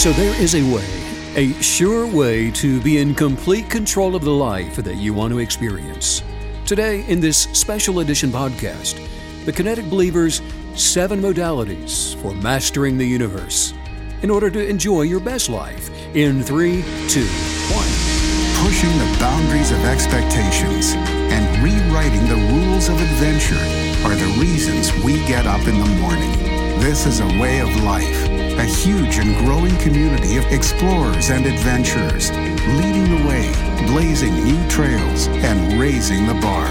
So there is a way, a sure way to be in complete control of the life that you want to experience. Today, in this special edition podcast, the Kinetic Believers seven modalities for mastering the universe in order to enjoy your best life in three, two, one. Pushing the boundaries of expectations and rewriting the rules of adventure are the reasons we get up in the morning. This is a way of life, a huge and growing community of explorers and adventurers, leading the way, blazing new trails, and raising the bar.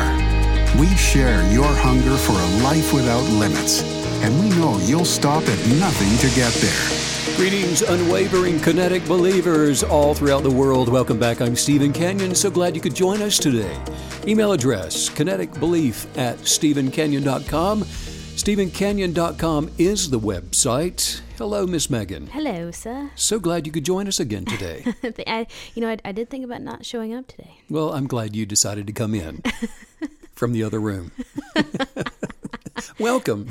We share your hunger for a life without limits, and we know you'll stop at nothing to get there. Greetings, unwavering kinetic believers all throughout the world. Welcome back. I'm Steven Canyon. So glad you could join us today. Email address kineticbelief at stevencanyon.com. StevenCanyon.com is the website. Hello, Miss Megan. Hello, sir. So glad you could join us again today. I, you know, I, I did think about not showing up today. well, I'm glad you decided to come in from the other room. Welcome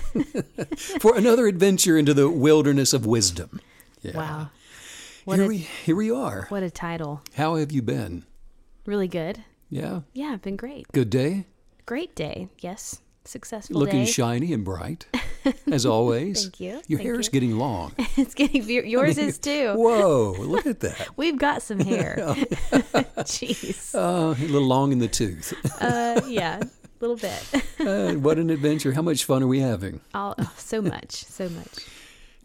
for another adventure into the wilderness of wisdom. Yeah. Wow. What Here a, we here we are. what a title. How have you been? Really good. Yeah. Yeah, I've been great. Good day. Great day. Yes. Successful Looking day. shiny and bright, as always. Thank you, Your thank hair's you. getting long. it's getting your- yours is too. Whoa! Look at that. We've got some hair. Jeez. Uh, a little long in the tooth. Uh, yeah, a little bit. Uh, what an adventure! How much fun are we having? All, oh, so much, so much.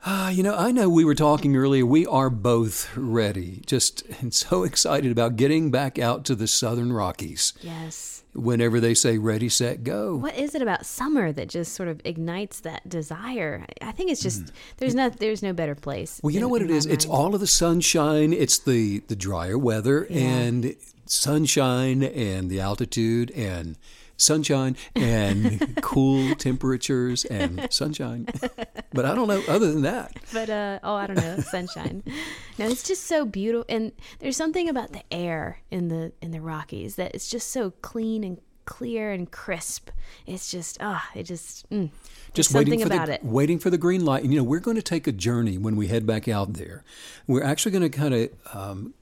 Ah, you know, I know we were talking earlier. We are both ready, just and so excited about getting back out to the Southern Rockies. Yes. Whenever they say ready, set, go. What is it about summer that just sort of ignites that desire? I think it's just hmm. there's no there's no better place. Well, you know what it is? is? It's all of the sunshine. It's the the drier weather and sunshine and the altitude and sunshine and cool temperatures and sunshine. But I don't know other than that. but uh oh i don't know sunshine no it's just so beautiful and there's something about the air in the in the rockies that it's just so clean and clear and crisp it's just ah it just mm, Just waiting for about the it waiting for the green light. And you know, we're going to take a journey when we head back out there. We're actually going to kind of um,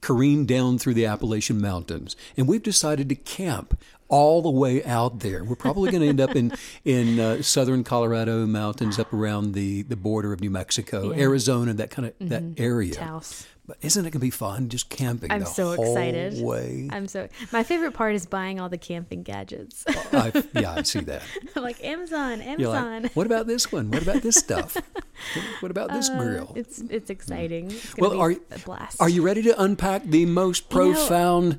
careen down through the Appalachian Mountains, and we've decided to camp all the way out there. We're probably going to end up in in uh, southern Colorado mountains, up around the the border of New Mexico, Arizona, that kind of that area. Taos. But isn't it going to be fun just camping i'm so excited way? i'm so my favorite part is buying all the camping gadgets I, yeah, I see that. Like amazon amazon like, what about this one? What about this stuff? What about this grill? Uh, it's it's exciting it's gonna Well, be are a blast are you ready to unpack the most You know, profound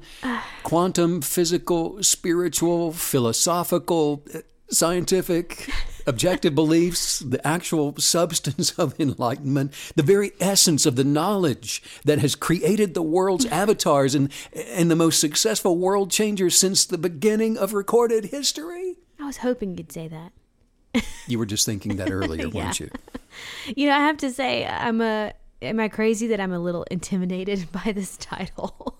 quantum, physical, spiritual, philosophical, uh, scientific, objective beliefs, the actual substance of enlightenment, the very essence of the knowledge that has created the world's hmm. avatars and and the most successful world changers since the beginning of recorded history? i was hoping you'd say that You were just thinking that earlier, weren't you? You know, I have to say, I'm a. Am I crazy that I'm a little intimidated by this title?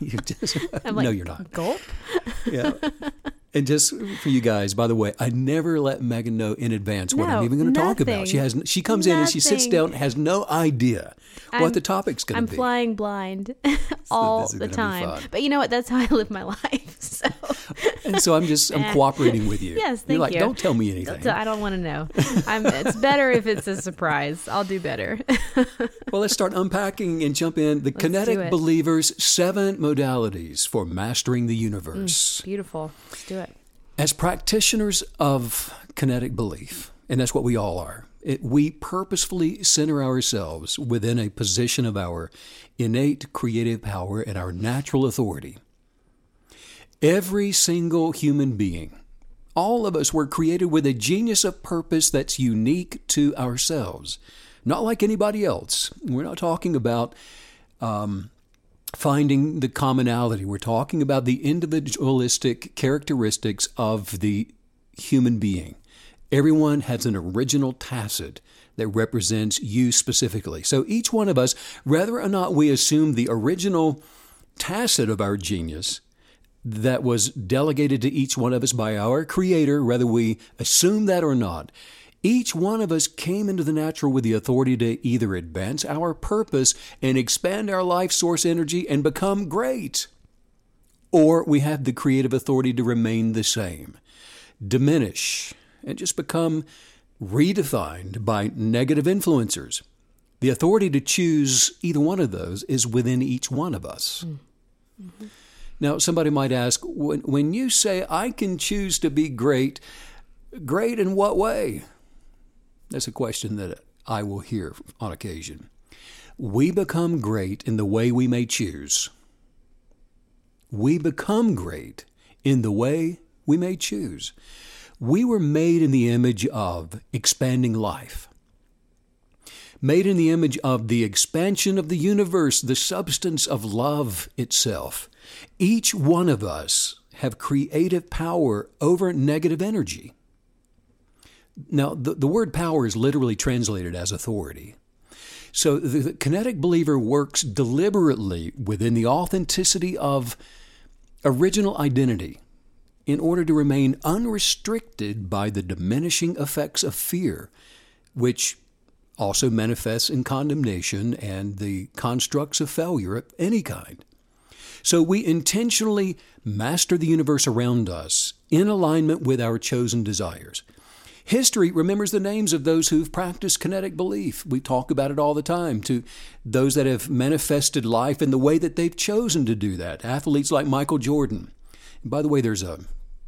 You just, like, no, you're not. Gulp. Yeah. And just for you guys, by the way, I never let Megan know in advance what I'm even going to talk about. She has she comes in and she sits Nothing. down, has no idea what I'm- the topic's going to be. I'm flying blind all is the time. But you know what? That's how I live my life. So And so I'm just I'm eh. cooperating with you. Yes, You're thank like, you. don't tell me anything. I don't want to know. I'm, it's better if it's a surprise. I'll do better. Well, let's start unpacking and jump in. The do Kinetic. Believers seven modalities for mastering the universe. Mm, beautiful. Let's do it. As practitioners of kinetic belief, and that's what we all are, it, we purposefully center ourselves within a position of our innate creative power and our natural authority. Every single human being, all of us were created with a genius of purpose that's unique to ourselves, not like anybody else. We're not talking about um, finding the commonality. We're talking about the individualistic characteristics of the human being. Everyone has an original tacit that represents you specifically. So each one of us, whether or not we assume the original tacit of our genius that was delegated to each one of us by our Creator, whether we assume that or not, Each one of us came into the natural with the authority to either advance our purpose and expand our life source energy and become great, or we have the creative authority to remain the same, diminish, and just become redefined by negative influencers. The authority to choose either one of those is within each one of us. Mm-hmm. Now, somebody might ask, when, when you say I can choose to be great, great in what way? That's a question that I will hear on occasion. We become great in the way we may choose. We become great in the way we may choose. We were made in the image of expanding life, made in the image of the expansion of the universe, the substance of love itself. Each one of us have creative power over negative energy. Now, the, the word power is literally translated as authority. So the, the kinetic believer works deliberately within the authenticity of original identity in order to remain unrestricted by the diminishing effects of fear, which also manifests in condemnation and the constructs of failure of any kind. So we intentionally master the universe around us in alignment with our chosen desires. History remembers the names of those who've practiced kinetic belief. We talk about it all the time to those that have manifested life in the way that they've chosen to do that. Athletes like Michael Jordan, and by the way, there's a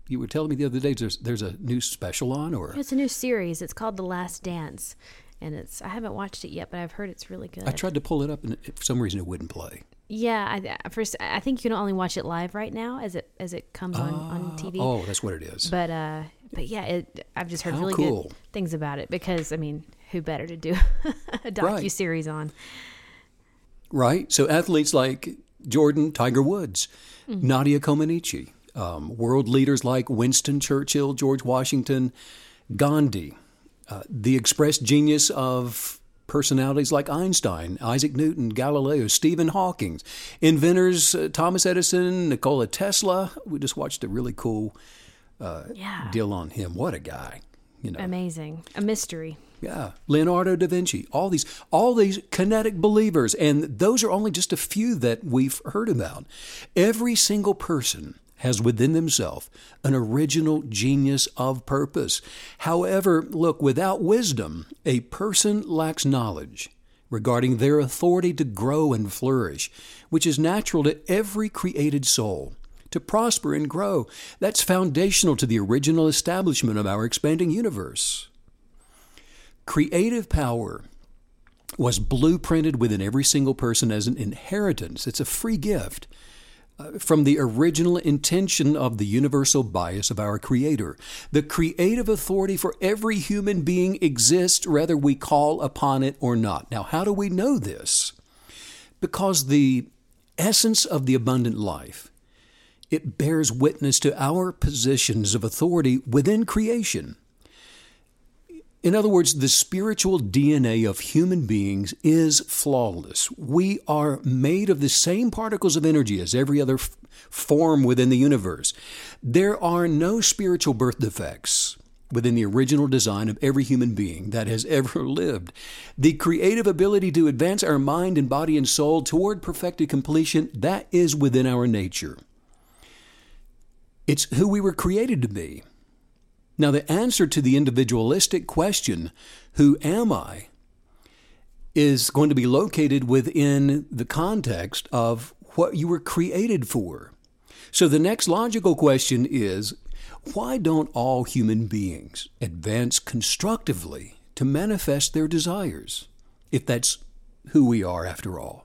you were telling me the other day there's there's a new special on or it's a new series. It's called The Last Dance, and it's I haven't watched it yet, but I've heard it's really good. I tried to pull it up and for some reason it wouldn't play. Yeah, I, first I think you can only watch it live right now as it as it comes on on Ah, TV. Oh, that's what it is. But uh, but yeah, it, I've just heard How really cool. good things about it because I mean, who better to do a docu Right. series on? Right? So athletes like Jordan, Tiger Woods, Mm-hmm. Nadia Comaneci, um, world leaders like Winston Churchill, George Washington, Gandhi, uh, the expressed genius of personalities like Einstein, Isaac Newton, Galileo, Stephen Hawking, inventors uh, Thomas Edison, Nikola Tesla. We just watched a really cool Yeah, deal on him. What a guy. You know. amazing, a mystery. Yeah, Leonardo da Vinci, all these all these kinetic believers and those are only just a few that we've heard about. Every single person has within themselves an original genius of purpose. However, look, without wisdom, a person lacks knowledge regarding their authority to grow and flourish, which is natural to every created soul. To prosper and grow. That's foundational to the original establishment of our expanding universe. Creative power was blueprinted within every single person as an inheritance. It's a free gift uh, from the original intention of the universal bias of our Creator. The creative authority for every human being exists whether we call upon it or not. Now, how do we know this? Because the essence of the abundant life it bears witness to our positions of authority within creation. In other words, the spiritual DNA of human beings is flawless. We are made of the same particles of energy as every other f- form within the universe. There are no spiritual birth defects within the original design of every human being that has ever lived. The creative ability to advance our mind and body and soul toward perfected completion, that is within our nature. It's who we were created to be. Now, the answer to the individualistic question, who am I, is going to be located within the context of what you were created for. So, the next logical question is why don't all human beings advance constructively to manifest their desires, if that's who we are after all?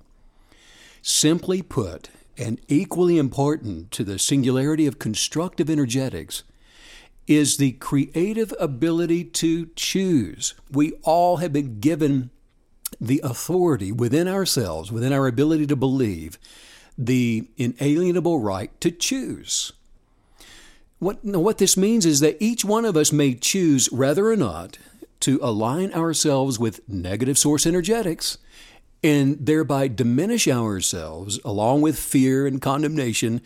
Simply put, and equally important to the singularity of constructive energetics, is the creative ability to choose. We all have been given the authority within ourselves, within our ability to believe, the inalienable right to choose. What, what this means is that each one of us may choose whether or not to align ourselves with negative source energetics and thereby diminish ourselves along with fear and condemnation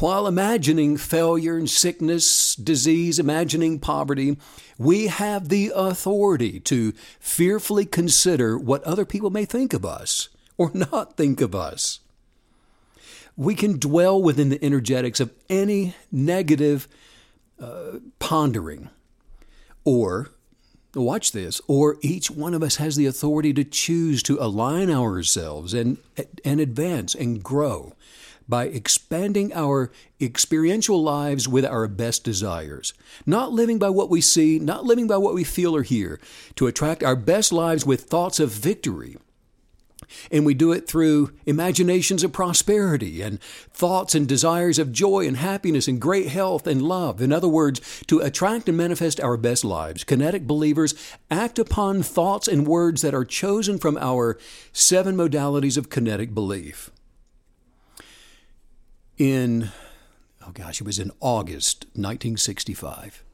while imagining failure and sickness, disease, imagining poverty, we have the authority to fearfully consider what other people may think of us or not think of us. We can dwell within the energetics of any negative uh, pondering. Or, watch this, or each one of us has the authority to choose to align ourselves and, and advance and grow by expanding our experiential lives with our best desires. Not living by what we see, not living by what we feel or hear, to attract our best lives with thoughts of victory. And we do it through imaginations of prosperity and thoughts and desires of joy and happiness and great health and love. In other words, to attract and manifest our best lives, kinetic believers act upon thoughts and words that are chosen from our seven modalities of kinetic belief in, oh gosh, it was in August 1965.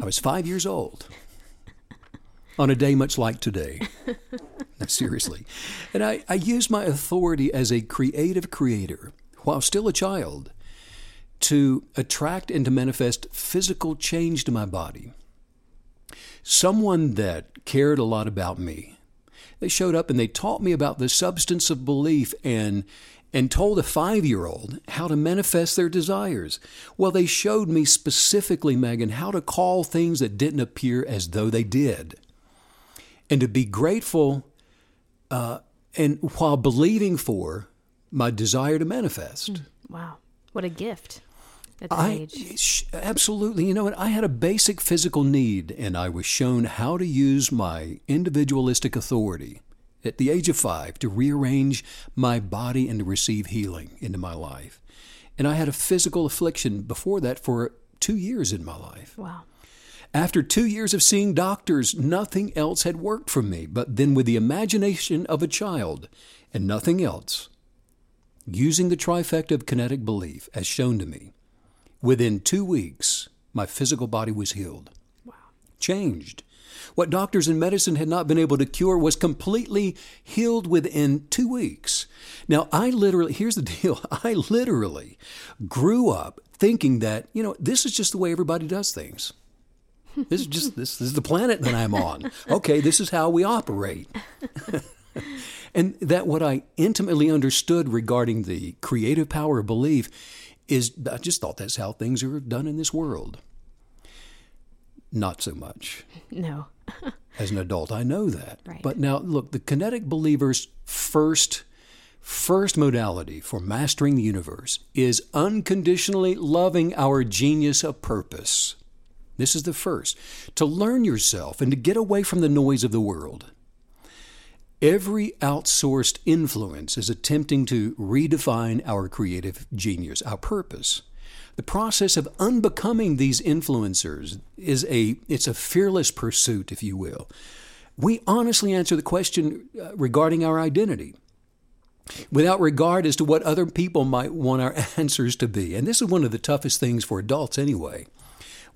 I was five years old on a day much like today. no, seriously. And I, I used my authority as a creative creator while still a child to attract and to manifest physical change to my body. Someone that cared a lot about me. They showed up and they taught me about the substance of belief and and told a five year old how to manifest their desires. Well, they showed me specifically, Megan, how to call things that didn't appear as though they did. And to be grateful uh, and while believing for my desire to manifest. Hmm. Wow. What a gift. At I, age. Absolutely. You know what? I had a basic physical need, and I was shown how to use my individualistic authority at the age of five to rearrange my body and to receive healing into my life. And I had a physical affliction before that for two years in my life. Wow. After two years of seeing doctors, nothing else had worked for me. But then, with the imagination of a child and nothing else, using the trifecta of kinetic belief as shown to me, within two weeks, my physical body was healed. Wow. Changed. What doctors and medicine had not been able to cure was completely healed within two weeks. Now, I literally, here's the deal I literally grew up thinking that, you know, this is just the way everybody does things. This is just this, this is the planet that I'm on. Okay, this is how we operate. and that what I intimately understood regarding the creative power of belief is I just thought that's how things are done in this world. Not so much. No. As an adult, I know that. Right. But now, look, the kinetic believer's first first modality for mastering the universe is unconditionally loving our genius of purpose. This is the first. To learn yourself and to get away from the noise of the world. Every outsourced influence is attempting to redefine our creative genius, our purpose. The process of unbecoming these influencers is a it's a fearless pursuit, if you will. We honestly answer the question uh, regarding our identity without regard as to what other people might want our answers to be. And this is one of the toughest things for adults anyway.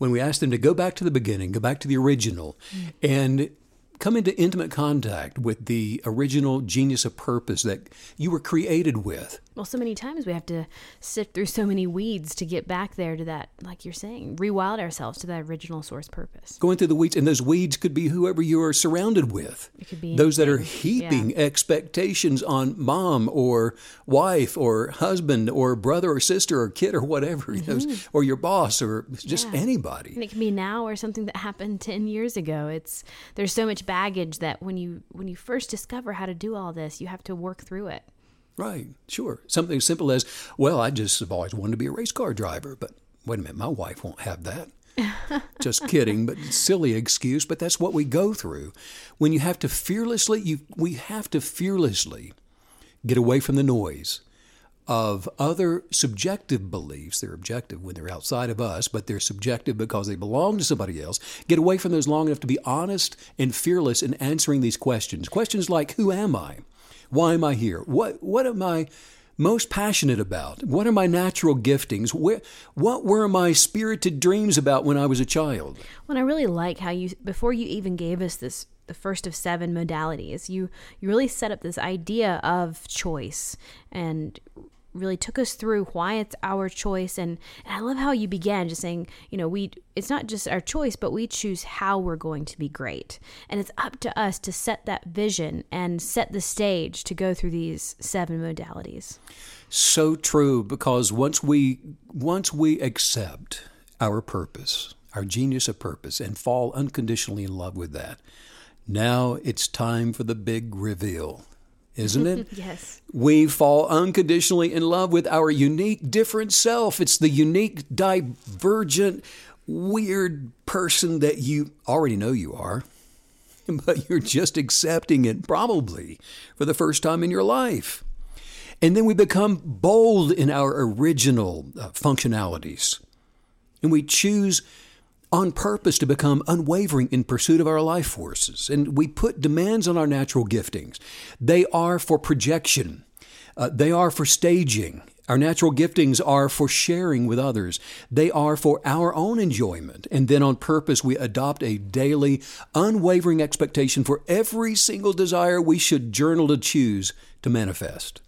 When we ask them to go back to the beginning, go back to the original, mm. and come into intimate contact with the original genius of purpose that you were created with. Well, so many times we have to sift through so many weeds to get back there to that, like you're saying, rewild ourselves to that original source purpose. Going through the weeds, and those weeds could be whoever you are surrounded with. It could be those that are heaping yeah. expectations on mom or wife or husband or brother or sister or kid or whatever, mm-hmm. or your boss or just yeah. anybody. And it can be now or something that happened ten years ago. It's there's so much baggage that when you when you first discover how to do all this, you have to work through it. Right, sure. Something as simple as, well, I just have always wanted to be a race car driver, but wait a minute, my wife won't have that. just kidding, but silly excuse, but that's what we go through. When you have to fearlessly, you, we have to fearlessly get away from the noise of other subjective beliefs. They're objective when they're outside of us, but they're subjective because they belong to somebody else. Get away from those long enough to be honest and fearless in answering these questions. Questions like, Who am I? Why am I here? What what am I most passionate about? What are my natural giftings? Where, what were my spirited dreams about when I was a child? Well, I really like how you before you even gave us this the first of seven modalities, you you really set up this idea of choice and really took us through why it's our choice and, and I love how you began just saying, you know, we it's not just our choice, but we choose how we're going to be great. And it's up to us to set that vision and set the stage to go through these seven modalities. So true because once we once we accept our purpose, our genius of purpose and fall unconditionally in love with that, now it's time for the big reveal isn't it? yes. We fall unconditionally in love with our unique, different self. It's the unique, divergent, weird person that you already know you are, but you're just accepting it probably for the first time in your life. And then we become bold in our original uh, functionalities. And we choose on purpose to become unwavering in pursuit of our life forces. And we put demands on our natural giftings. They are for projection, uh, they are for staging. Our natural giftings are for sharing with others. They are for our own enjoyment. And then on purpose, we adopt a daily, unwavering expectation for every single desire we should journal to choose to manifest.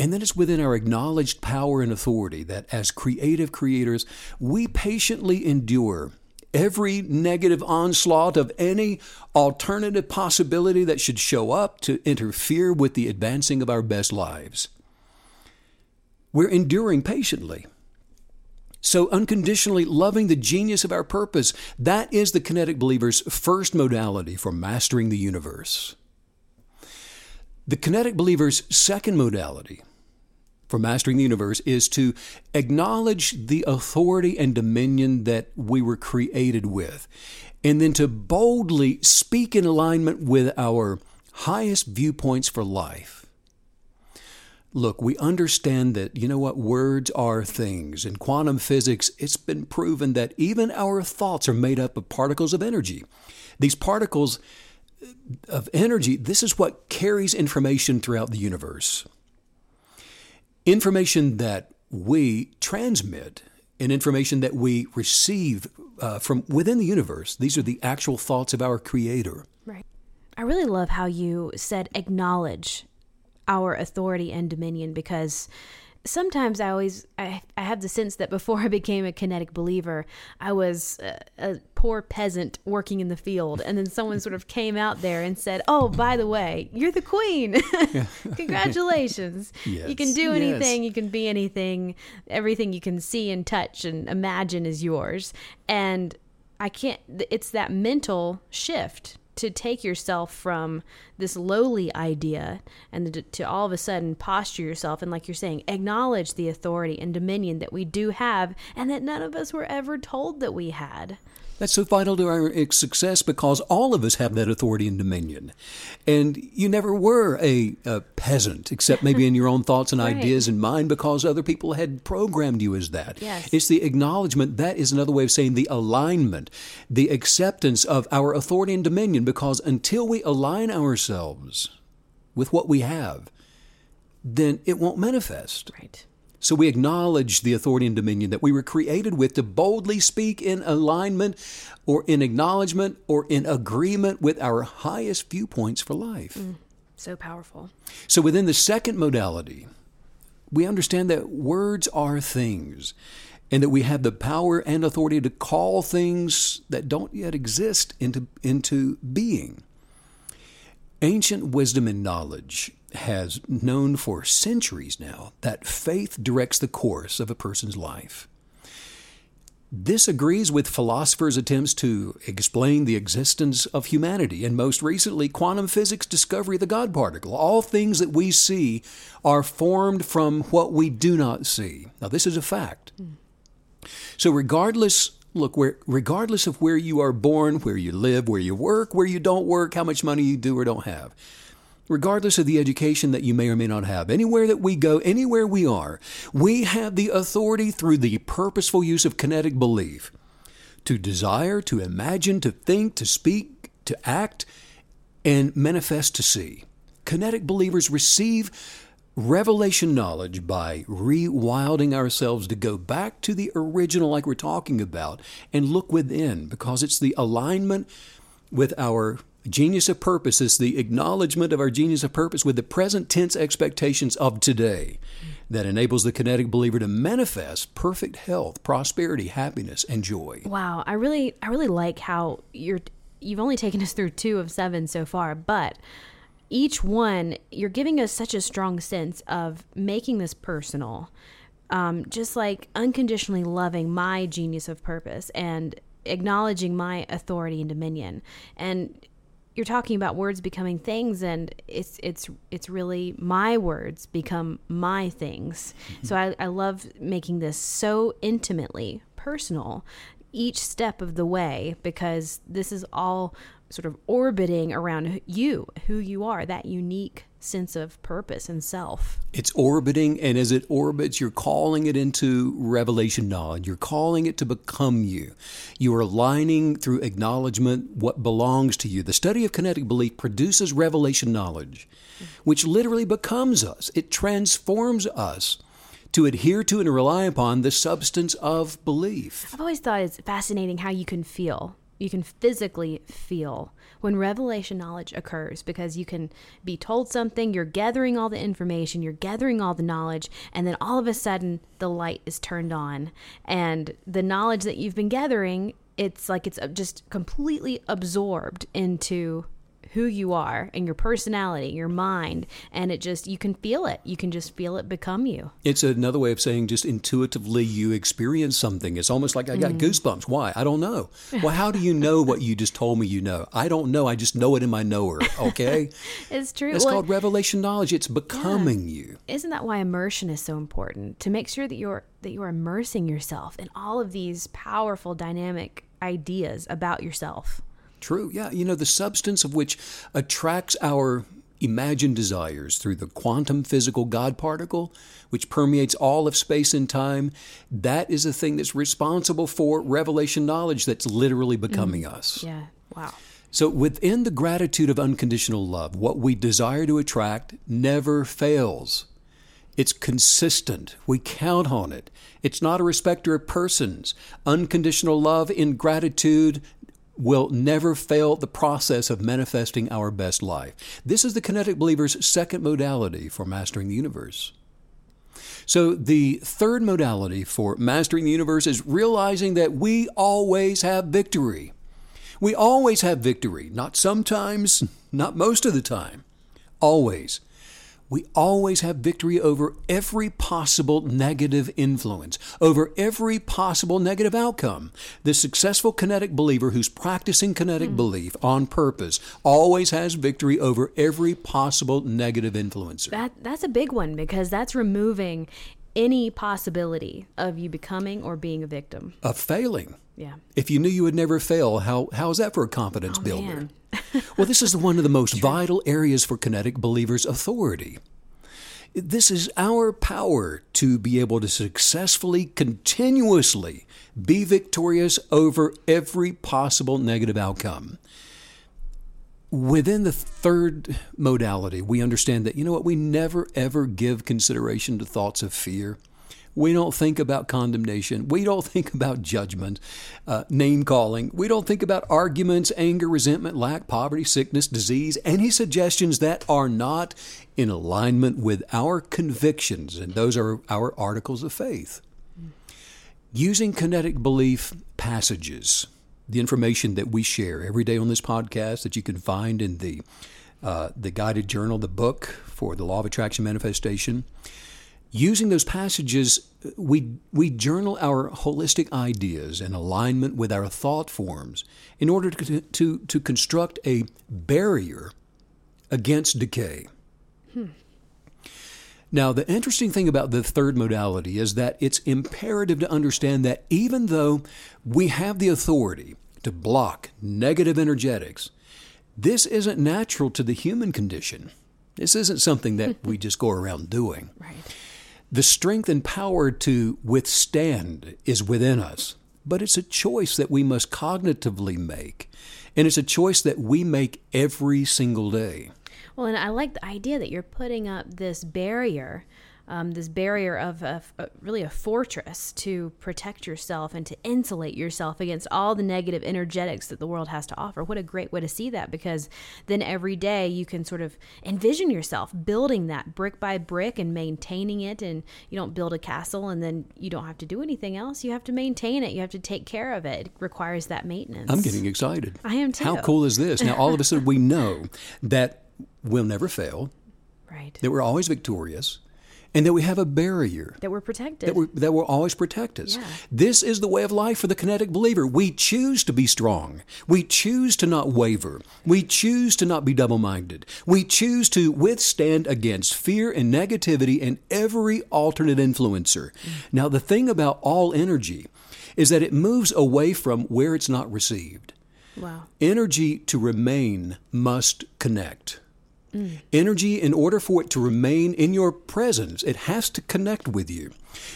And then it's within our acknowledged power and authority that as creative creators, we patiently endure every negative onslaught of any alternative possibility that should show up to interfere with the advancing of our best lives. We're enduring patiently. So, unconditionally loving the genius of our purpose, that is the kinetic believer's first modality for mastering the universe. The kinetic believer's second modality for mastering the universe is to acknowledge the authority and dominion that we were created with, and then to boldly speak in alignment with our highest viewpoints for life. Look, we understand that, you know what, words are things. In quantum physics, it's been proven that even our thoughts are made up of particles of energy. These particles of energy, this is what carries information throughout the universe information that we transmit and information that we receive uh, from within the universe. These are the actual thoughts of our Creator. Right. I really love how you said acknowledge our authority and dominion because sometimes I always I, I have the sense that before I became a kinetic believer, I was a, a, poor peasant working in the field, and then someone sort of came out there and said, "Oh, by the way, you're the queen. Congratulations! Yes. You can do anything. Yes. You can be anything. Everything you can see and touch and imagine is yours." And I can't. It's that mental shift to take yourself from this lowly idea and to, to, all of a sudden posture yourself and like you're saying acknowledge the authority and dominion that we do have and that none of us were ever told that we had that's so vital to our eh, success because all of us have that authority and dominion. And you never were a, a peasant, except maybe in your own thoughts and right. ideas and mind because other people had programmed you as that. Yes. It's the acknowledgement, that is another way of saying the alignment, the acceptance of our authority and dominion because until we align ourselves with what we have, then it won't manifest. Right. So we acknowledge the authority and dominion that we were created with to boldly speak in alignment or in acknowledgement or in agreement with our highest viewpoints for life. Mm, so powerful. So within the second modality, we understand that words are things and that we have the power and authority to call things that don't yet exist into, into being. Ancient wisdom and knowledge has known for centuries now that faith directs the course of a person's life. This agrees with philosophers' attempts to explain the existence of humanity, and most recently, quantum physics' discovery of the God particle. All things that we see are formed from what we do not see. Now, this is a fact. So, regardless look where regardless of where you are born where you live where you work where you don't work how much money you do or don't have regardless of the education that you may or may not have, anywhere that we go, anywhere we are, we have the authority through the purposeful use of kinetic belief to desire, to imagine, to think, to speak, to act, and manifest to see. Kinetic believers receive revelation knowledge by rewilding ourselves to go back to the original, like we're talking about, and look within because it's the alignment with our Genius of purpose is the acknowledgement of our genius of purpose with the present tense expectations of today that enables the kinetic believer to manifest perfect health, prosperity, happiness, and joy. Wow, I really I really like how you're you've only taken us through 2 of 7 so far, but each one you're giving us such a strong sense of making this personal. Um, just like unconditionally loving my genius of purpose and acknowledging my authority and dominion. And you're talking about words becoming things and it's it's it's really my words become my things mm-hmm. so I, I love making this so intimately personal each step of the way because this is all sort of orbiting around you, who you are, that unique sense of purpose and self. It's orbiting, and as it orbits, you're calling it into revelation knowledge. You're calling it to become you. You are aligning through acknowledgement what belongs to you. The study of kinetic belief produces revelation knowledge, which literally becomes us, it transforms us to adhere to and rely upon the substance of belief. I've always thought it's fascinating how you can feel you can physically feel when revelation knowledge occurs because you can be told something, you're gathering all the information, you're gathering all the knowledge, and then all of a sudden the light is turned on. And the knowledge that you've been gathering, it's like it's just completely absorbed into who you are and your personality, your mind, and it just you can feel it. You can just feel it become you. It's another way of saying just intuitively you experience something. It's almost like I got mm. goosebumps. Why? I don't know. Well, how do you know what you just told me you know? I don't know. I just know it in my knower. Okay, it's true. It's well, called revelation knowledge. It's becoming yeah. you. Isn't that why immersion is so important? To make sure that you're that you're immersing yourself in all of these powerful, dynamic ideas about yourself. True. Yeah. You know, the substance of which attracts our imagined desires through the quantum physical God particle, which permeates all of space and time, that is the thing that's responsible for revelation knowledge that's literally becoming mm. us. Yeah. Wow. So, within the gratitude of unconditional love, what we desire to attract never fails. It's consistent. We count on it. It's not a respecter of persons. Unconditional love in gratitude will never fail the process of manifesting our best life. This is the kinetic believer's second modality for mastering the universe. So, the third modality for mastering the universe is realizing that we always have victory. We always have victory, not sometimes, not most of the time, always we always have victory over every possible negative influence, over every possible negative outcome. The successful kinetic believer who's practicing kinetic mm. belief on purpose always has victory over every possible negative influencer. That that's a big one because that's removing any possibility of you becoming or being a victim. Of failing. Yeah. If you knew you would never fail, how how is that for a confidence oh, builder? well, this is one of the most vital areas for kinetic believers' authority. This is our power to be able to successfully, continuously be victorious over every possible negative outcome. Within the third modality, we understand that, you know what, we never ever give consideration to thoughts of fear. We don't think about condemnation. We don't think about judgment, uh, name calling. We don't think about arguments, anger, resentment, lack, poverty, sickness, disease, any suggestions that are not in alignment with our convictions. And those are our articles of faith. Using kinetic belief passages, the information that we share every day on this podcast that you can find in the uh, the guided journal, the book for the law of attraction manifestation using those passages, we, we journal our holistic ideas in alignment with our thought forms in order to, to, to construct a barrier against decay. Hmm. Now, the interesting thing about the third modality is that it's imperative to understand that even though we have the authority to block negative energetics, this isn't natural to the human condition. This isn't something that we just go around doing. Right. The strength and power to withstand is within us, but it's a choice that we must cognitively make. And it's a choice that we make every single day. Well, and I like the idea that you're putting up this barrier um, this barrier of a, a, really a fortress to protect yourself and to insulate yourself against all the negative energetics that the world has to offer. What a great way to see that because then every day you can sort of envision yourself building that brick by brick and maintaining it. And you don't build a castle and then you don't have to do anything else. You have to maintain it, you have to take care of it. It requires that maintenance. I'm getting excited. I am too. How cool is this? Now, all of a sudden, we know that we'll never fail, right. that we're always victorious and that we have a barrier that we're protected that, we that will always protect us. Yeah. This is the way of life for the kinetic believer. We choose to be strong. We choose to not waver. We choose to not be double minded. We choose to withstand against fear and negativity and every alternate influencer. Mm. Now, the thing about all energy is that it moves away from where it's not received. Wow. Energy to remain must connect. Mm. Energy, in order for it to remain in your presence, it has to connect with you.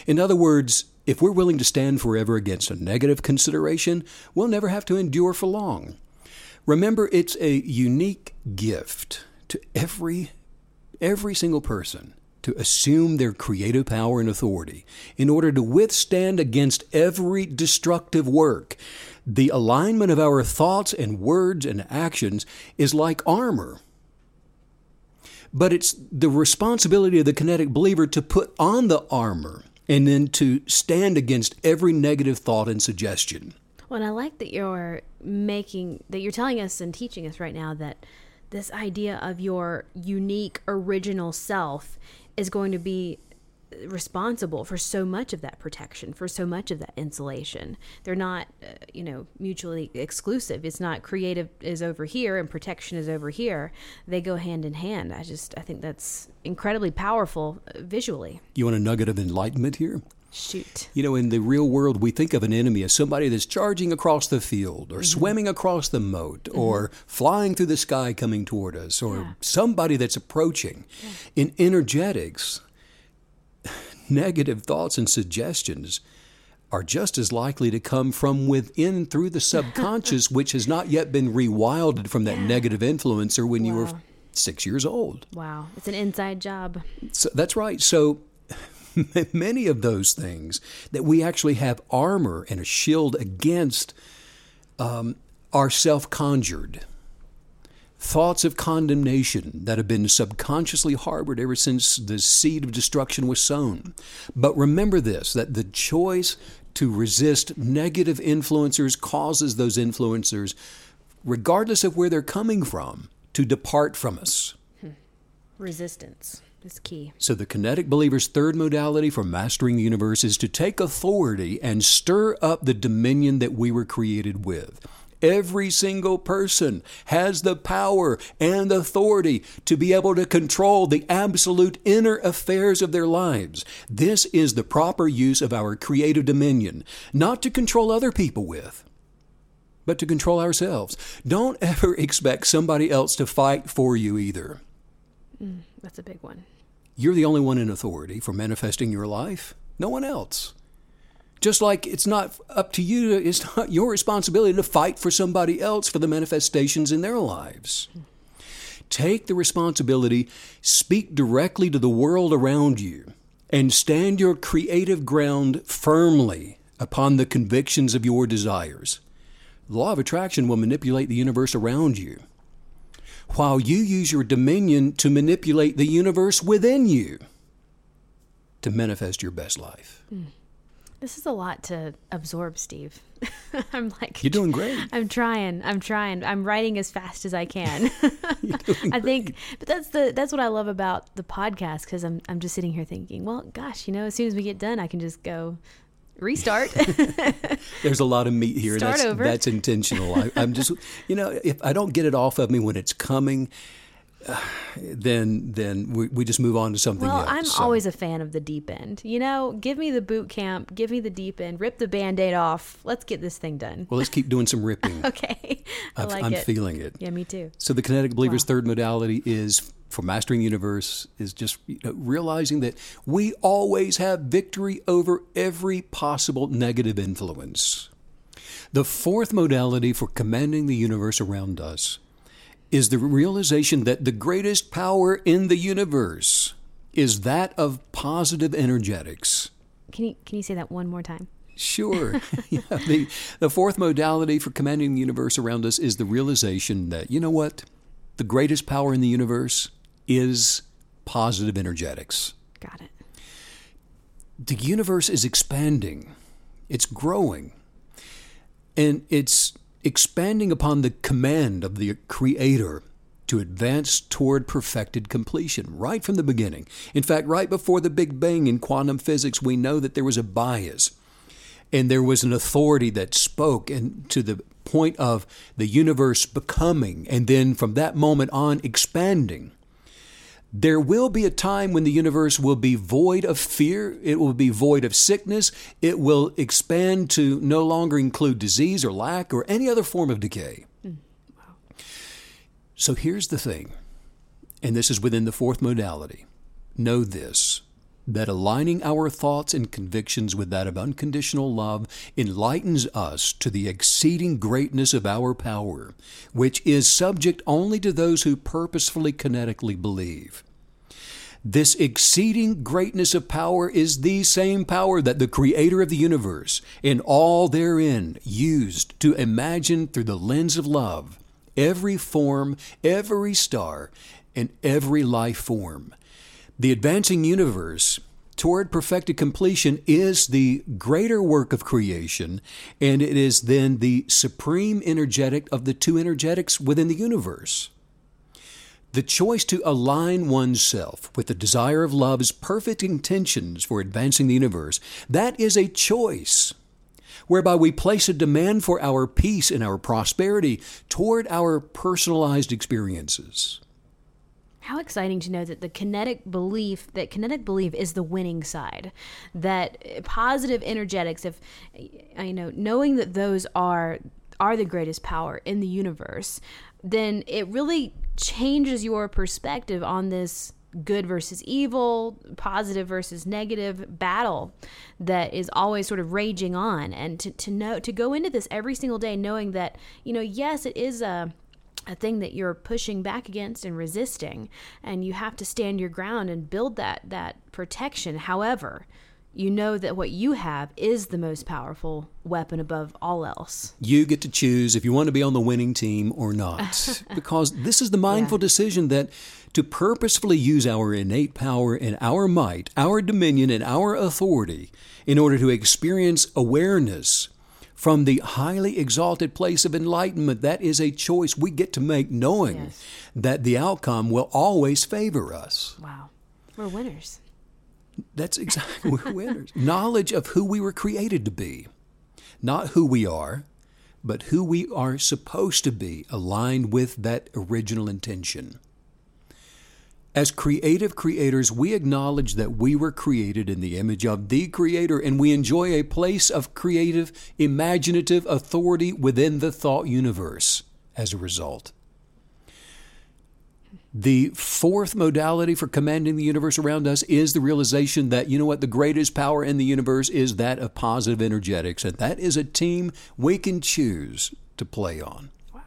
In other words, if we're willing to stand forever against a negative consideration, we'll never have to endure for long. Remember, it's a unique gift to every every single person to assume their creative power and authority in order to withstand against every destructive work. The alignment of our thoughts and words and actions is like armor but it's the responsibility of the kinetic believer to put on the armor and then to stand against every negative thought and suggestion. Well, and I like that you're making, that you're telling us and teaching us right now that this idea of your unique original self is going to be responsible for so much of that protection, for so much of that insulation. They're not, uh, you know, mutually exclusive. It's not creative is over here and protection is over here. They go hand in hand. I just, I think that's incredibly powerful uh, visually. You want a nugget of enlightenment here? Shoot. You know, in the real world, we think of an enemy as somebody that's charging across the field or mm-hmm. swimming across the moat mm-hmm. or flying through the sky coming toward us or yeah. somebody that's approaching. Yeah. In energetics, negative thoughts and suggestions are just as likely to come from within through the subconscious, which has not yet been rewilded from that negative influencer when wow. you were six years old. Wow, it's an inside job. So that's right. So many of those things that we actually have armor and a shield against um, are self conjured thoughts of condemnation that have been subconsciously harbored ever since the seed of destruction was sown. But remember this that the choice to resist negative influencers causes those influencers, regardless of where they're coming from, to depart from us. Hmm. Resistance is key. So, the kinetic believer's third modality for mastering the universe is to take authority and stir up the dominion that we were created with. Every single person has the power and authority to be able to control the absolute inner affairs of their lives. This is the proper use of our creative dominion, not to control other people with, but to control ourselves. Don't ever expect somebody else to fight for you either. Mm, that's a big one. You're the only one in authority for manifesting your life, no one else. Just like it's not up to you, it's not your responsibility to fight for somebody else for the manifestations in their lives. Take the responsibility, speak directly to the world around you, and stand your creative ground firmly upon the convictions of your desires. The law of attraction will manipulate the universe around you, while you use your dominion to manipulate the universe within you to manifest your best life. Mm. This is a lot to absorb, Steve. I'm like You're doing great. I'm trying. I'm trying. I'm writing as fast as I can. I think but that's the that's what I love about the podcast cuz I'm I'm just sitting here thinking, well, gosh, you know, as soon as we get done, I can just go restart. There's a lot of meat here. Start that's over. that's intentional. I, I'm just you know, if I don't get it off of me when it's coming, then then we, we just move on to something well, else. I'm so. always a fan of the deep end. You know, give me the boot camp, give me the deep end, rip the band-aid off. Let's get this thing done. Well, let's keep doing some ripping. okay. I like it. feeling it. Yeah, me too. So the kinetic believer's wow. third modality is for mastering the universe is just you know, realizing that we always have victory over every possible negative influence. The fourth modality for commanding the universe around us is the realization that the greatest power in the universe is that of positive energetics. Can you can you say that one more time? Sure. yeah, the, the fourth modality for commanding the universe around us is the realization that, you know what? The greatest power in the universe is positive energetics. Got it. The universe is expanding, it's growing, and it's expanding upon the command of the Creator to advance toward perfected completion right from the beginning. In fact, right before the Big Bang in quantum physics, we know that there was a bias and there was an authority that spoke and to the point of the universe becoming and then from that moment on expanding there will be a time when the universe will be void of fear, it will be void of sickness, it will expand to no longer include disease or lack or any other form of decay. Wow. So here's the thing, and this is within the fourth modality. Know this that aligning our thoughts and convictions with that of unconditional love enlightens us to the exceeding greatness of our power, which is subject only to those who purposefully kinetically believe. This exceeding greatness of power is the same power that the Creator of the universe, in all therein, used to imagine through the lens of love every form, every star, and every life form the advancing universe toward perfected completion is the greater work of creation, and it is then the supreme energetic of the two energetics within the universe. The choice to align oneself with the desire of love's perfect intentions for advancing the universe, that is a choice whereby we place a demand for our peace and our prosperity toward our personalized experiences. How exciting to know that the kinetic belief that kinetic belief is the winning side. That positive energetics, if I know, knowing that those are are the greatest power in the universe, then it really changes your perspective on this good versus evil, positive versus negative battle that is always sort of raging on. And to, to know to go into this every single day knowing that, you know, yes, it is a a thing that you're pushing back against and resisting and you have to stand your ground and build that that protection however you know that what you have is the most powerful weapon above all else. You get to choose if you want to be on the winning team or not. because this is the mindful yeah. decision that to purposefully use our innate power and our might, our dominion and our authority in order to experience awareness from the highly exalted place of enlightenment. That is a choice we get to make, knowing yes. that the outcome will always favor us. Wow. We're winners. That's exactly, we're winners. Knowledge of who we were created to be, not who we are, but who we are supposed to be, aligned with that original intention. As creative creators, we acknowledge that we were created in the image of the Creator and we enjoy a place of creative, imaginative authority within the thought universe as a result. The fourth modality for commanding the universe around us is the realization that, you know what, the greatest power in the universe is that of positive energetics, and that is a team we can choose to play on. Wow.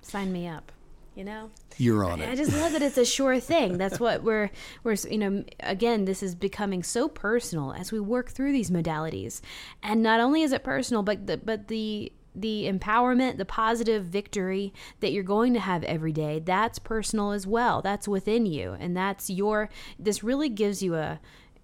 Sign me up you know you're on it i just love that it's a sure thing that's what we're we're you know again this is becoming so personal as we work through these modalities and not only is it personal but the but the the empowerment, the positive victory that you're going to have every day, that's personal as well. That's within you. And that's your, this really gives you a,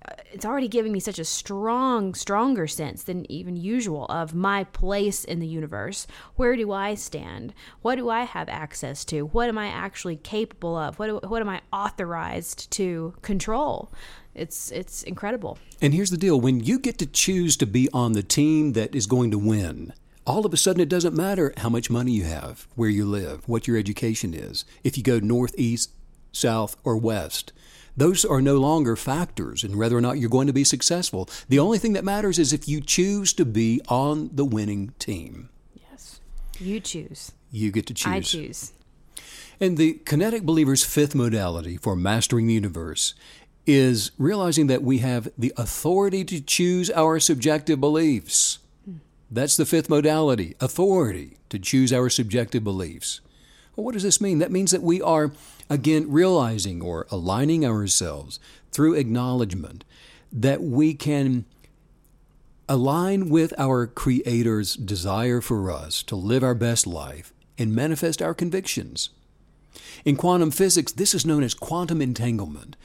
uh, it's already giving me such a strong, stronger sense than even usual of my place in the universe. Where do I stand? What do I have access to? What am I actually capable of? What, what am I authorized to control? It's it's incredible. And here's the deal: when you get to choose to be on the team that is going to win, all of a sudden it doesn't matter how much money you have, where you live, what your education is, if you go north, east, south, or west those are no longer factors in whether or not you're going to be successful. The only thing that matters is if you choose to be on the winning team. Yes. You choose. You get to choose. I choose. And the kinetic believer's fifth modality for mastering the universe is realizing that we have the authority to choose our subjective beliefs. That's the fifth modality authority to choose our subjective beliefs. Well, what does this mean? That means that we are, again, realizing or aligning ourselves through acknowledgement that we can align with our Creator's desire for us to live our best life and manifest our convictions. In quantum physics, this is known as quantum entanglement.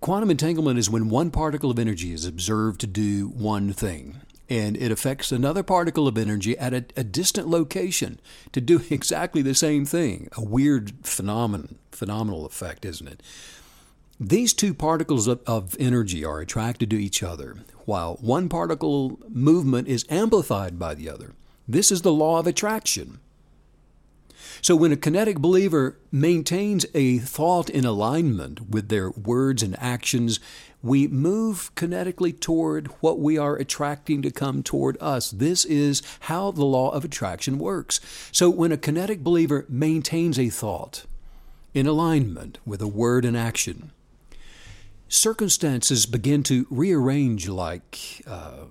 Quantum entanglement is when one particle of energy is observed to do one thing, and it affects another particle of energy at a, a distant location to do exactly the same thing. A weird phenomenon, phenomenal effect, isn't it? These two particles of, of, energy are attracted to each other, while one particle movement is amplified by the other. This is the law of attraction. So when a kinetic believer maintains a thought in alignment with their words and actions, we move kinetically toward what we are attracting to come toward us. This is how the law of attraction works. So when a kinetic believer maintains a thought in alignment with a word and action, circumstances begin to rearrange like uh,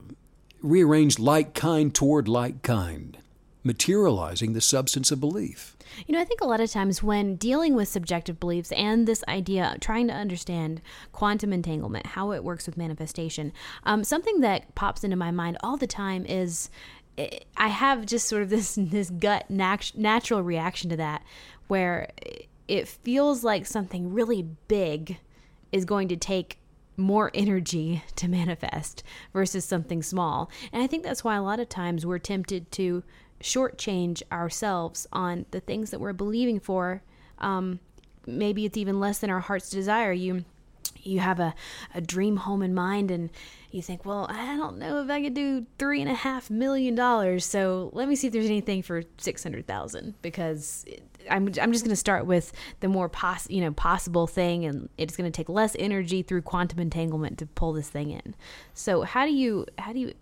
rearrange like kind toward like kind, materializing the substance of belief. You know, I think a lot of times when dealing with subjective beliefs and this idea, of trying to understand quantum entanglement, how it works with manifestation, um, something that pops into my mind all the time is eh, I have just sort of this this gut nat- natural reaction to that, where it feels like something really big is going to take more energy to manifest versus something small. And I think that's why a lot of times we're tempted to shortchange ourselves on the things that we're believing for. Um, maybe it's even less than our heart's desire. You you have a, a dream home in mind and you think, well, I don't know if I could do three and a half million dollars. So let me see if there's anything for 600,000 because I'm, I'm just going to start with the more pos, you know, possible thing. And it's going to take less energy through quantum entanglement to pull this thing in. So how do you, how do you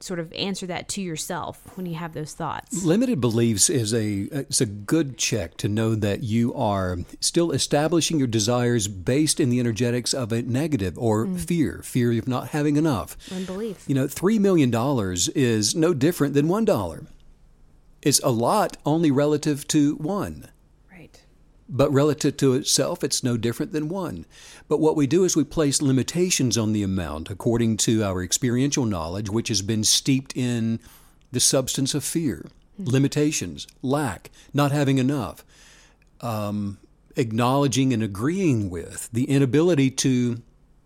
sort of answer that to yourself when you have those thoughts. Limited beliefs is a it's a good check to know that you are still establishing your desires based in the energetics of a negative or mm. fear, fear of not having enough. Unbelief. You know, 3 million dollars is no different than $1. It's a lot only relative to 1. But relative to itself, it's no different than one. But what we do is we place limitations on the amount according to our experiential knowledge, which has been steeped in the substance of fear, mm-hmm. limitations, lack, not having enough, um, acknowledging and agreeing with the inability to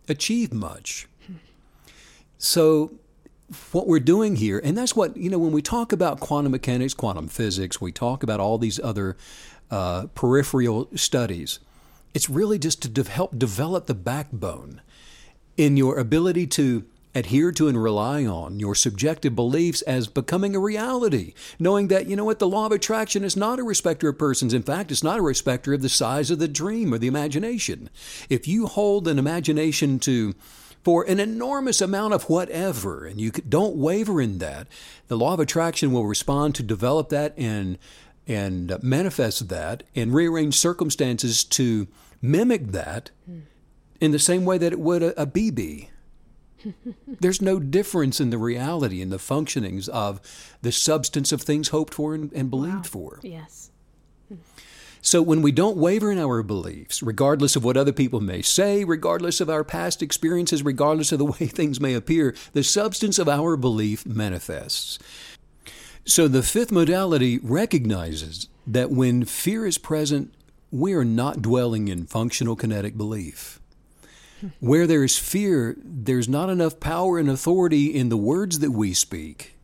achieve much. So, what we're doing here, and that's what, you know, when we talk about quantum mechanics, quantum physics, we talk about all these other uh, peripheral studies. It's really just to de- help develop the backbone in your ability to adhere to and rely on your subjective beliefs as becoming a reality, knowing that, you know what, the law of attraction is not a respecter of persons. In fact, it's not a respecter of the size of the dream or the imagination. If you hold an imagination to for an enormous amount of whatever, and you don't waver in that, the law of attraction will respond to develop that and and manifest that and rearrange circumstances to mimic that in the same way that it would a, a BB. There's no difference in the reality and the functionings of the substance of things hoped for and, and believed wow. for. Yes. Hmm. So when we don't waver in our beliefs, regardless of what other people may say, regardless of our past experiences, regardless of the way things may appear, the substance of our belief manifests. So the fifth modality recognizes that when fear is present, we are not dwelling in functional kinetic belief. Where there is fear, there's not enough power and authority in the words that we speak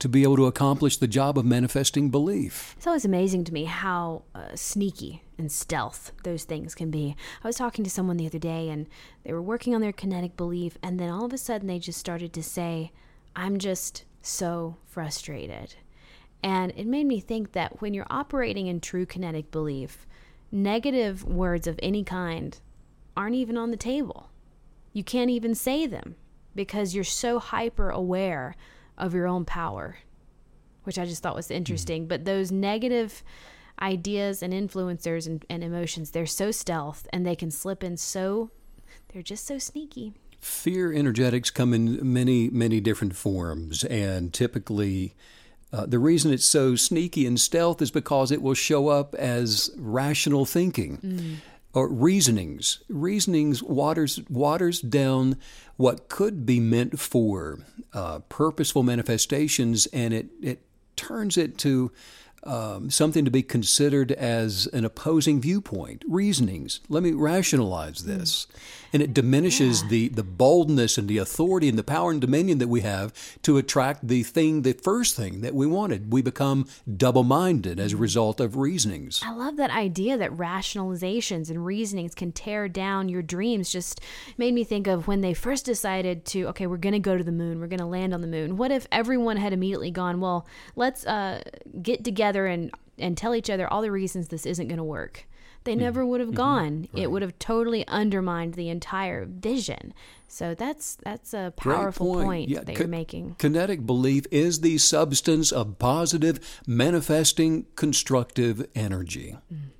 to be able to accomplish the job of manifesting belief. It's always amazing to me how uh, sneaky and stealth those things can be. I was talking to someone the other day and they were working on their kinetic belief, and then all of a sudden they just started to say, I'm just so frustrated. And it made me think that when you're operating in true kinetic belief, negative words of any kind aren't even on the table. You can't even say them because you're so hyper aware of your own power, which I just thought was interesting. Mm-hmm. But those negative ideas and influencers and, and emotions, they're so stealth and they can slip in so, they're just so sneaky. Fear energetics come in many, many different forms, and typically Uh, the reason it's so sneaky and stealth is because it will show up as rational thinking Mm. or reasonings. Reasonings waters waters down what could be meant for uh, purposeful manifestations, and it it turns it to um, something to be considered as an opposing viewpoint. Reasonings. Let me rationalize this, and it diminishes the the boldness and the authority and the power and dominion that we have to attract the thing, the first thing that we wanted. We become double minded as a result of reasonings. I love that idea that rationalizations and reasonings can tear down your dreams. Just made me think of when they first decided to, okay, we're going to go to the moon, we're going to land on the moon. What if everyone had immediately gone, well, let's uh, get together and and tell each other all the reasons this isn't going to work? They mm-hmm. never would have mm-hmm. gone. It would have totally undermined the entire vision. So that's that's a powerful Great point, Yeah, that you're making. Kinetic belief is the substance of positive, manifesting, constructive energy. Mm.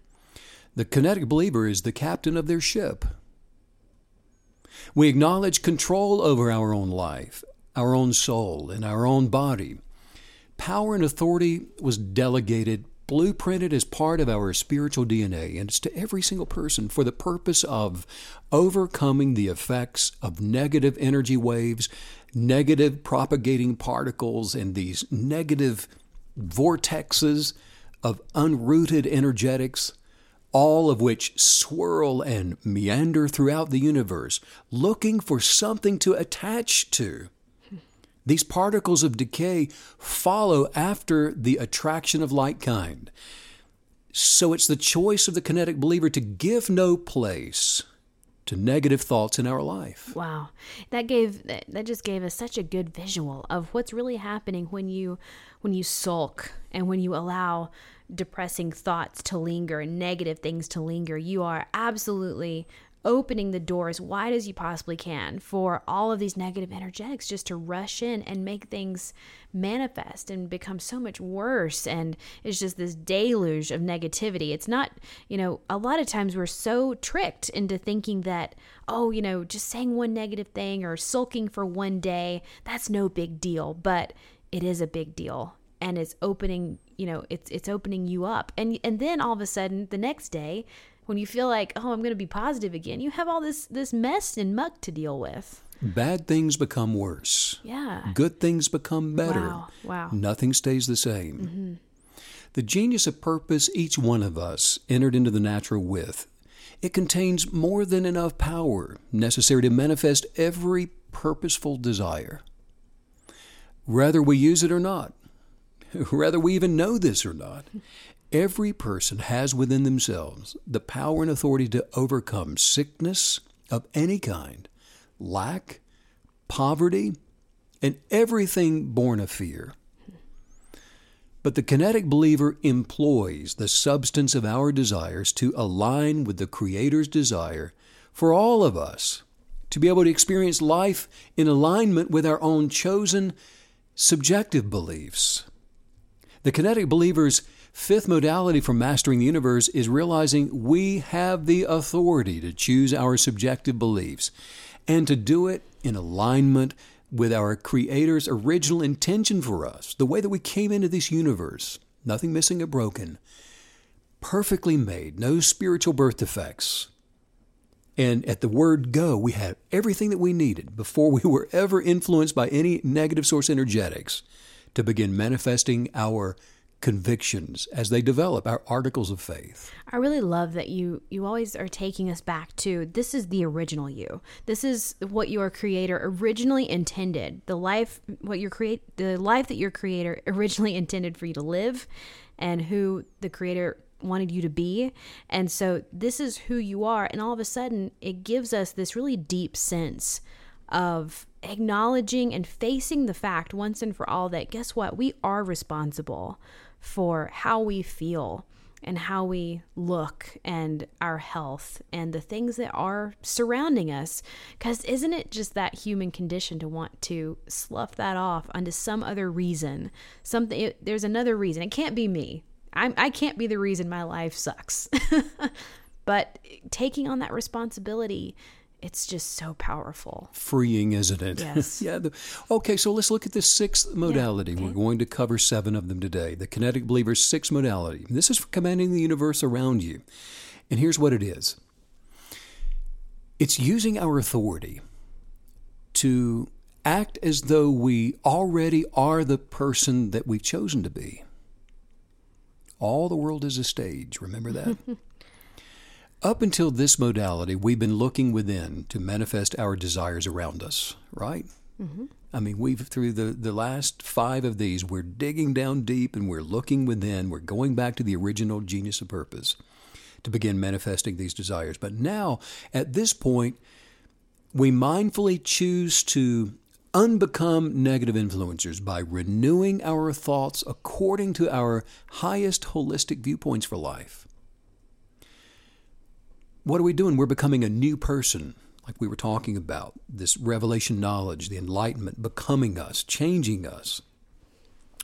The kinetic believer is the captain of their ship. We acknowledge control over our own life, our own soul, and our own body. Power and authority was delegated, blueprinted as part of our spiritual DNA, and it's to every single person for the purpose of overcoming the effects of negative energy waves, negative propagating particles, and these negative vortexes of unrooted energetics, all of which swirl and meander throughout the universe, looking for something to attach to. These particles of decay follow after the attraction of like kind. So it's the choice of the kinetic believer to give no place to negative thoughts in our life. Wow. That gave that just gave us such a good visual of what's really happening when you when you sulk and when you allow depressing thoughts to linger and negative things to linger. You are absolutely opening the door as wide as you possibly can for all of these negative energetics just to rush in and make things manifest and become so much worse. And it's just this deluge of negativity. It's not you know a lot of times we're so tricked into thinking that oh you know just saying one negative thing or sulking for one day that's no big deal. But it is a big deal. And it's opening you know it's it's opening you up. And and then all of a sudden the next day when you feel like oh i'm going to be positive again you have all this this mess and muck to deal with Bad things become worse. yeah Good things become better. Wow, wow. Nothing stays the same. Mm-hmm. The genius of purpose each one of us entered into the natural with. It contains more than enough power necessary to manifest every purposeful desire. Whether we use it or not, whether we even know this or not, every person has within themselves the power and authority to overcome sickness of any kind, lack, poverty, and everything born of fear. But the kinetic believer employs the substance of our desires to align with the Creator's desire for all of us to be able to experience life in alignment with our own chosen subjective beliefs. The kinetic believer's fifth modality for mastering the universe is realizing we have the authority to choose our subjective beliefs and to do it in alignment with our Creator's original intention for us, the way that we came into this universe, nothing missing or broken, perfectly made, no spiritual birth defects. And at the word go, we had everything that we needed before we were ever influenced by any negative source energetics to begin manifesting our convictions as they develop, our articles of faith. I really love that you you always are taking us back to this is the original you. This is what your creator originally intended. The life what your create the life that your creator originally intended for you to live and who the creator wanted you to be. And so this is who you are and all of a sudden it gives us this really deep sense of acknowledging and facing the fact once and for all that guess what? We are responsible for how we feel and how we look and our health and the things that are surrounding us. Because isn't it just that human condition to want to slough that off onto some other reason? Something, it, there's another reason. It can't be me. I'm, I can't be the reason my life sucks. but taking on that responsibility it's just so powerful. Freeing, isn't it? Yes. yeah. The, okay, so let's look at the sixth modality. okay. We're going to cover seven of them today. The kinetic believer's sixth modality. This is for commanding the universe around you. And here's what it is it's using our authority to act as though we already are the person that we've chosen to be. All the world is a stage, remember that? Up until this modality, we've been looking within to manifest our desires around us, right? Mm-hmm. I mean, we've through the, the last five of these, we're digging down deep and we're looking within. We're going back to the original genius of purpose to begin manifesting these desires. But now, at this point, we mindfully choose to unbecome negative influencers by renewing our thoughts according to our highest holistic viewpoints for life. What are we doing? We're becoming a new person, like we were talking about this revelation knowledge, the enlightenment becoming us, changing us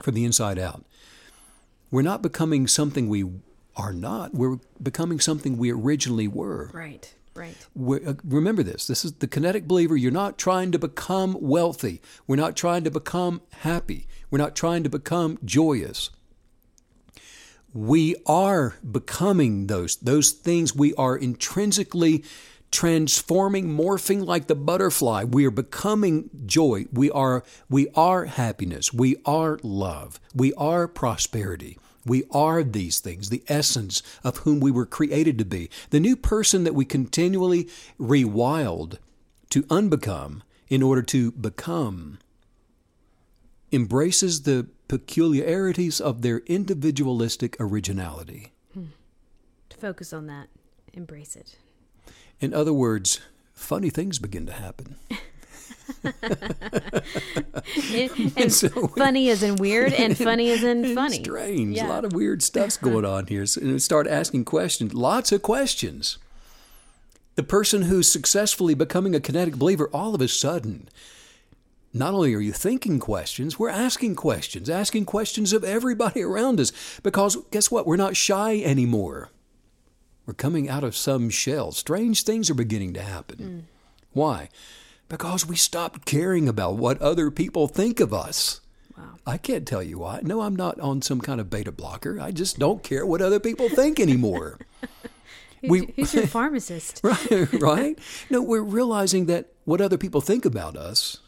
from the inside out. We're not becoming something we are not, we're becoming something we originally were. Right. Right. Uh, remember this. This is the kinetic believer. You're not trying to become wealthy. We're not trying to become happy. We're not trying to become joyous. We are becoming those those things. We are intrinsically transforming, morphing like the butterfly. We are becoming joy. We are we are happiness. We are love. We are prosperity. We are these things, the essence of whom we were created to be. The new person that we continually rewild to unbecome in order to become embraces the peculiarities of their individualistic originality. Hmm. To focus on that, embrace it. In other words, funny things begin to happen. and, and so- funny as in weird, and funny as in funny. Strange. Yeah. A lot of weird stuff's going on here. So, and we start asking questions, lots of questions. The person who's successfully becoming a kinetic believer, all of a sudden, not only are you thinking questions, we're asking questions, asking questions of everybody around us. Because guess what? We're not shy anymore. We're coming out of some shell. Strange things are beginning to happen. Mm. Why? Because we stopped caring about what other people think of us. Wow. I can't tell you why. No, I'm not on some kind of beta blocker. I just don't care what other people think anymore. We- Who's your pharmacist? right? Right? No, we're realizing that what other people think about us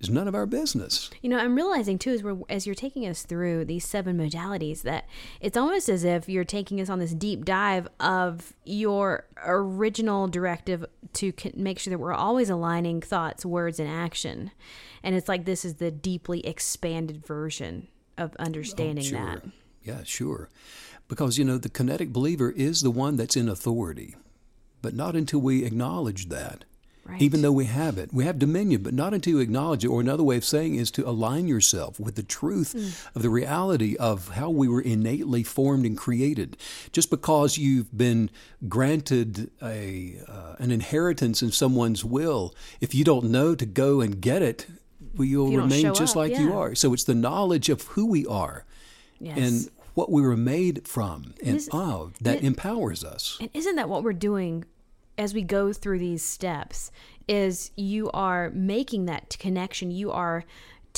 is none of our business. You know, I'm realizing too, as we're as you're taking us through these seven modalities, that it's almost as if you're taking us on this deep dive of your original directive to make sure that we're always aligning thoughts, words, and action. And it's like this is the deeply expanded version of understanding oh, sure. that. Yeah, sure. Because, you know, the kinetic believer is the one that's in authority, but not until we acknowledge that. Right. Even though we have it, we have dominion, but not until you acknowledge it. Or another way of saying is to align yourself with the truth Mm. of the reality of how we were innately formed and created. Just because you've been granted a uh, an inheritance in someone's will, if you don't know to go and get it, well, you'll you remain just up, like you are. So it's the knowledge of who we are Yes. and what we were made from and Is- of that empowers us. And isn't that what we're doing as we go through these steps? Is you are making that connection. You are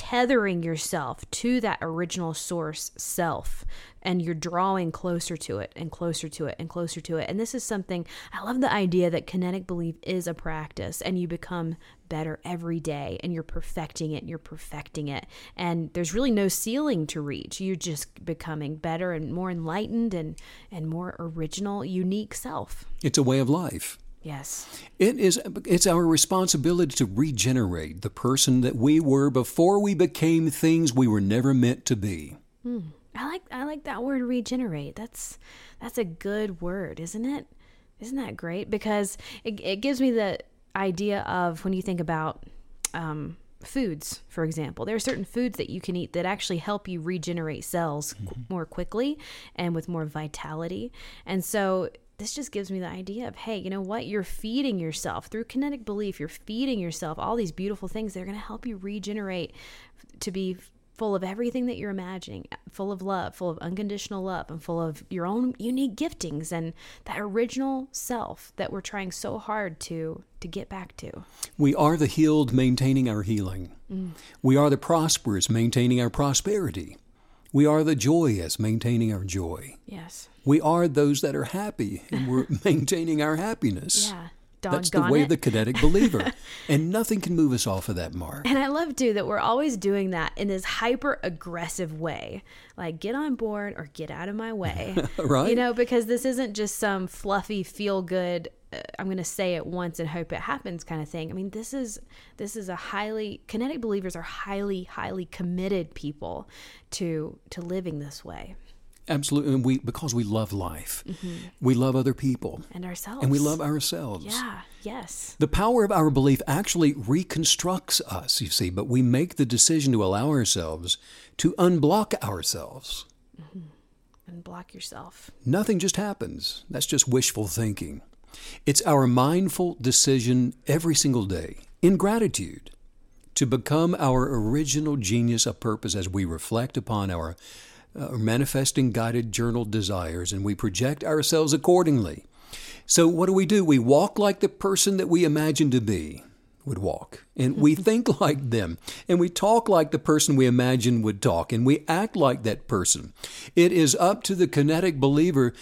tethering yourself to that original source self and you're drawing closer to it and closer to it and closer to it. And this is something I love the idea that kinetic belief is a practice and you become better every day and you're perfecting it, you're perfecting it. And there's really no ceiling to reach. You're just becoming better and more enlightened and and more original, unique self. It's a way of life. Yes. It is it's our responsibility to regenerate the person that we were before we became things we were never meant to be. I like I like that word regenerate. That's that's a good word, isn't it? Isn't that great? Because it, it gives me the idea of when you think about um, foods, for example. There are certain foods that you can eat that actually help you regenerate cells qu- more quickly and with more vitality. And so this just gives me the idea of hey, you know what? You're feeding yourself through kinetic belief. You're feeding yourself all these beautiful things that are going to help you regenerate to be full of everything that you're imagining, full of love, full of unconditional love, and full of your own unique giftings and that original self that we're trying so hard to to get back to. We are the healed maintaining our healing. Mm. We are the prosperous maintaining our prosperity. We are the joyous maintaining our joy. Yes. We are those that are happy and we're maintaining our happiness. Yeah. That's the way it. of the kinetic believer. and nothing can move us off of that mark. And I love, too, that we're always doing that in this hyper aggressive way. Like, get on board or get out of my way. right. You know, because this isn't just some fluffy, feel good, uh, I'm going to say it once and hope it happens kind of thing. I mean, this is this is a highly kinetic believers are highly highly committed people to to living this way. Absolutely, and we because we love life, mm-hmm. we love other people and ourselves, and we love ourselves. Yeah, yes. The power of our belief actually reconstructs us. You see, but we make the decision to allow ourselves to unblock ourselves. Mm-hmm. Unblock yourself. Nothing just happens. That's just wishful thinking. It's our mindful decision every single day in gratitude to become our original genius of purpose as we reflect upon our uh, manifesting guided journal desires and we project ourselves accordingly. So, what do we do? We walk like the person that we imagine to be would walk, and we think like them, and we talk like the person we imagine would talk, and we act like that person. It is up to the kinetic believer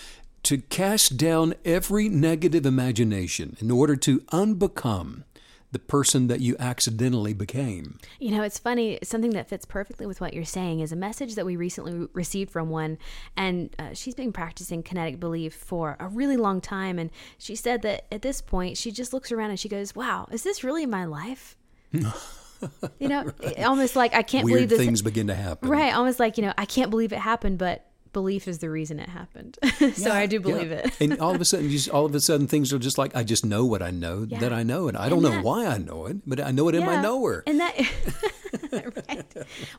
to cast down every negative imagination in order to unbecome the person that you accidentally became. You know, it's funny. Something that fits perfectly with what you're saying is a message that we recently received from one, and uh, she's been practicing kinetic belief for a really long time. And she said that at this point, she just looks around and she goes, "Wow, is this really my life?" you know, right. almost like I can't Weird believe this things begin to happen. Right, almost like you know, I can't believe it happened, but belief is the reason it happened. so yeah, I do believe yeah. it. and all of a sudden, just all of a sudden, things are just like I just know what I know yeah. that I know, and I don't and know that, why I know it, but I know it in my knower. And that, right?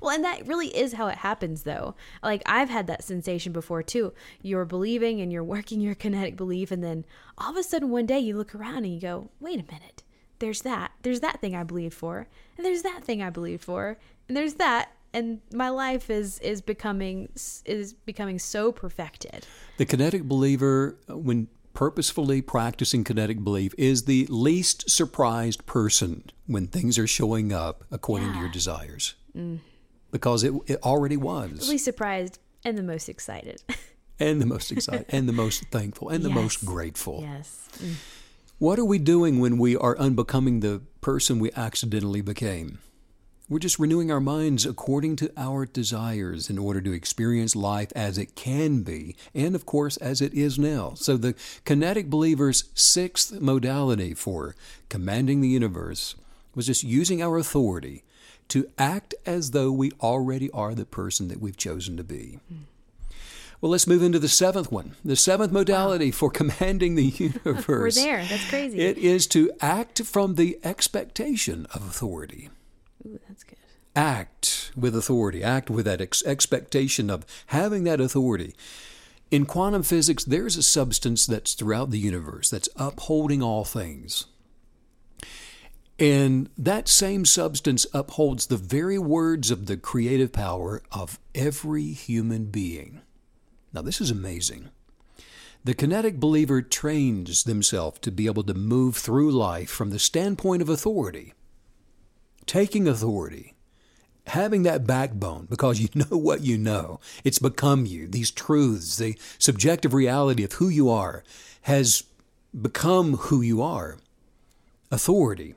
Well, and that really is how it happens, though. Like I've had that sensation before too. You're believing and you're working your kinetic belief, and then all of a sudden, one day you look around and you go, "Wait a minute." There's that. There's that thing I believed for, and there's that thing I believed for, and there's that, and my life is is becoming is becoming so perfected. The kinetic believer, when purposefully practicing kinetic belief, is the least surprised person when things are showing up according yeah. to your desires, mm. because it it already was. The least surprised and the most excited. and the most excited, and the most thankful, and the yes. most grateful. Yes. Mm. What are we doing when we are unbecoming the person we accidentally became? We're just renewing our minds according to our desires in order to experience life as it can be, and of course, as it is now. So, the kinetic believer's sixth modality for commanding the universe was just using our authority to act as though we already are the person that we've chosen to be. Well, let's move into the seventh one. The seventh modality wow. for commanding the universe. We're there. That's crazy. It is to act from the expectation of authority. Ooh, that's good. Act with authority, act with that ex- expectation of having that authority. In quantum physics, there's a substance that's throughout the universe that's upholding all things. And that same substance upholds the very words of the creative power of every human being. Now, this is amazing. The kinetic believer trains themselves to be able to move through life from the standpoint of authority taking authority, having that backbone because you know what you know. It's become you. These truths, the subjective reality of who you are, has become who you are. Authority.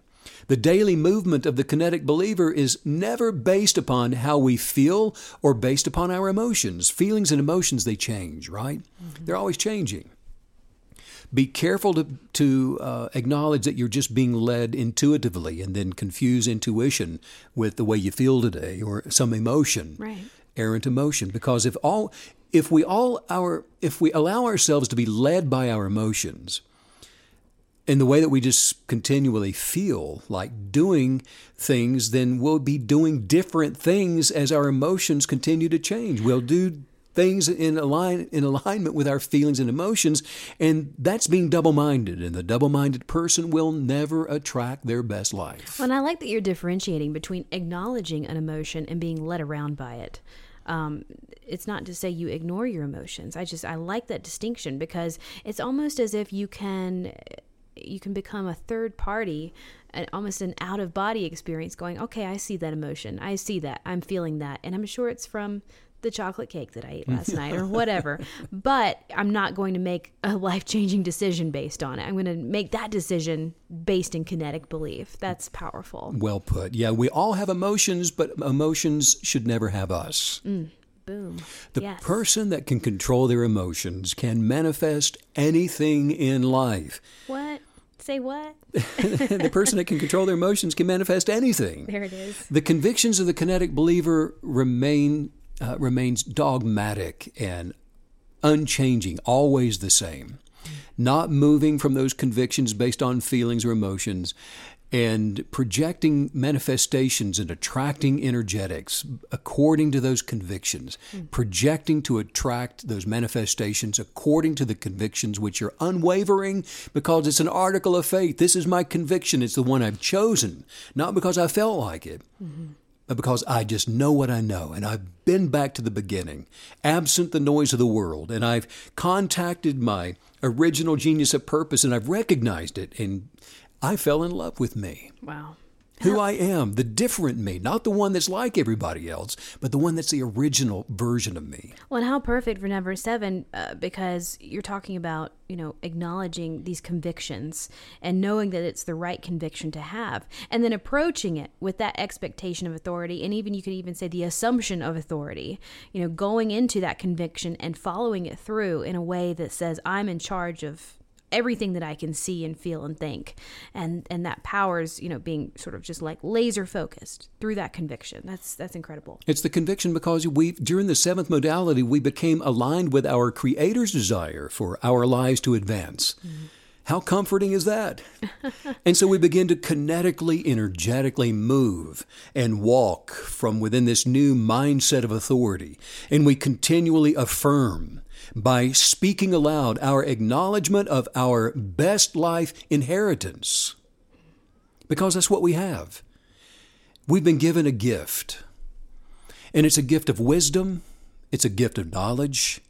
The daily movement of the kinetic believer is never based upon how we feel or based upon our emotions. Feelings and emotions, they change, right? Mm-hmm. They're always changing be careful to, to uh, acknowledge that you're just being led intuitively and then confuse intuition with the way you feel today or some emotion, right. errant emotion. Because if all, if we all our, if we allow ourselves to be led by our emotions, in the way that we just continually feel like doing things, then we'll be doing different things as our emotions continue to change. We'll do things in align in alignment with our feelings and emotions, and that's being double-minded. And the double-minded person will never attract their best life. Well, and I like that you're differentiating between acknowledging an emotion and being led around by it. Um, it's not to say you ignore your emotions. I just I like that distinction because it's almost as if you can you can become a third party an, almost an out of body experience going okay i see that emotion i see that i'm feeling that and i'm sure it's from the chocolate cake that i ate last night or whatever but i'm not going to make a life changing decision based on it i'm going to make that decision based in kinetic belief that's powerful Well put. Yeah, we all have emotions, but emotions should never have us. Mm, boom The yes. person that can control their emotions can manifest anything in life. what say what the person that can control their emotions can manifest anything. there it is The convictions of the kinetic believer remain uh, remains dogmatic and unchanging, always the same, not moving from those convictions based on feelings or emotions, and projecting manifestations and attracting energetics according to those convictions, projecting to attract those manifestations according to the convictions which are unwavering because it's an article of faith. This is my conviction, it's the one I've chosen, not because I felt like it. But Uh, because I just know what I know, and I've been back to the beginning, absent the noise of the world, and I've contacted my original genius of purpose, and I've recognized it, and I fell in love with me. wow Who I am, the different me, not the one that's like everybody else, but the one that's the original version of me. Well, and how perfect for number seven, uh, because you're talking about, you know, acknowledging these convictions and knowing that it's the right conviction to have, and then approaching it with that expectation of authority, and even you could even say the assumption of authority, you know, going into that conviction and following it through in a way that says, I'm in charge of everything that I can see and feel and think. And and that powers, you know, being sort of just like laser focused through that conviction. That's that's incredible. It's the conviction because we, during the seventh modality, we became aligned with our Creator's desire for our lives to advance. Mm-hmm. How comforting is that? and so we begin to kinetically, energetically move and walk from within this new mindset of authority. And we continually affirm by speaking aloud our acknowledgement of our best life inheritance. Because that's what we have. We've been given a gift. And it's a gift of wisdom, it's a gift of knowledge.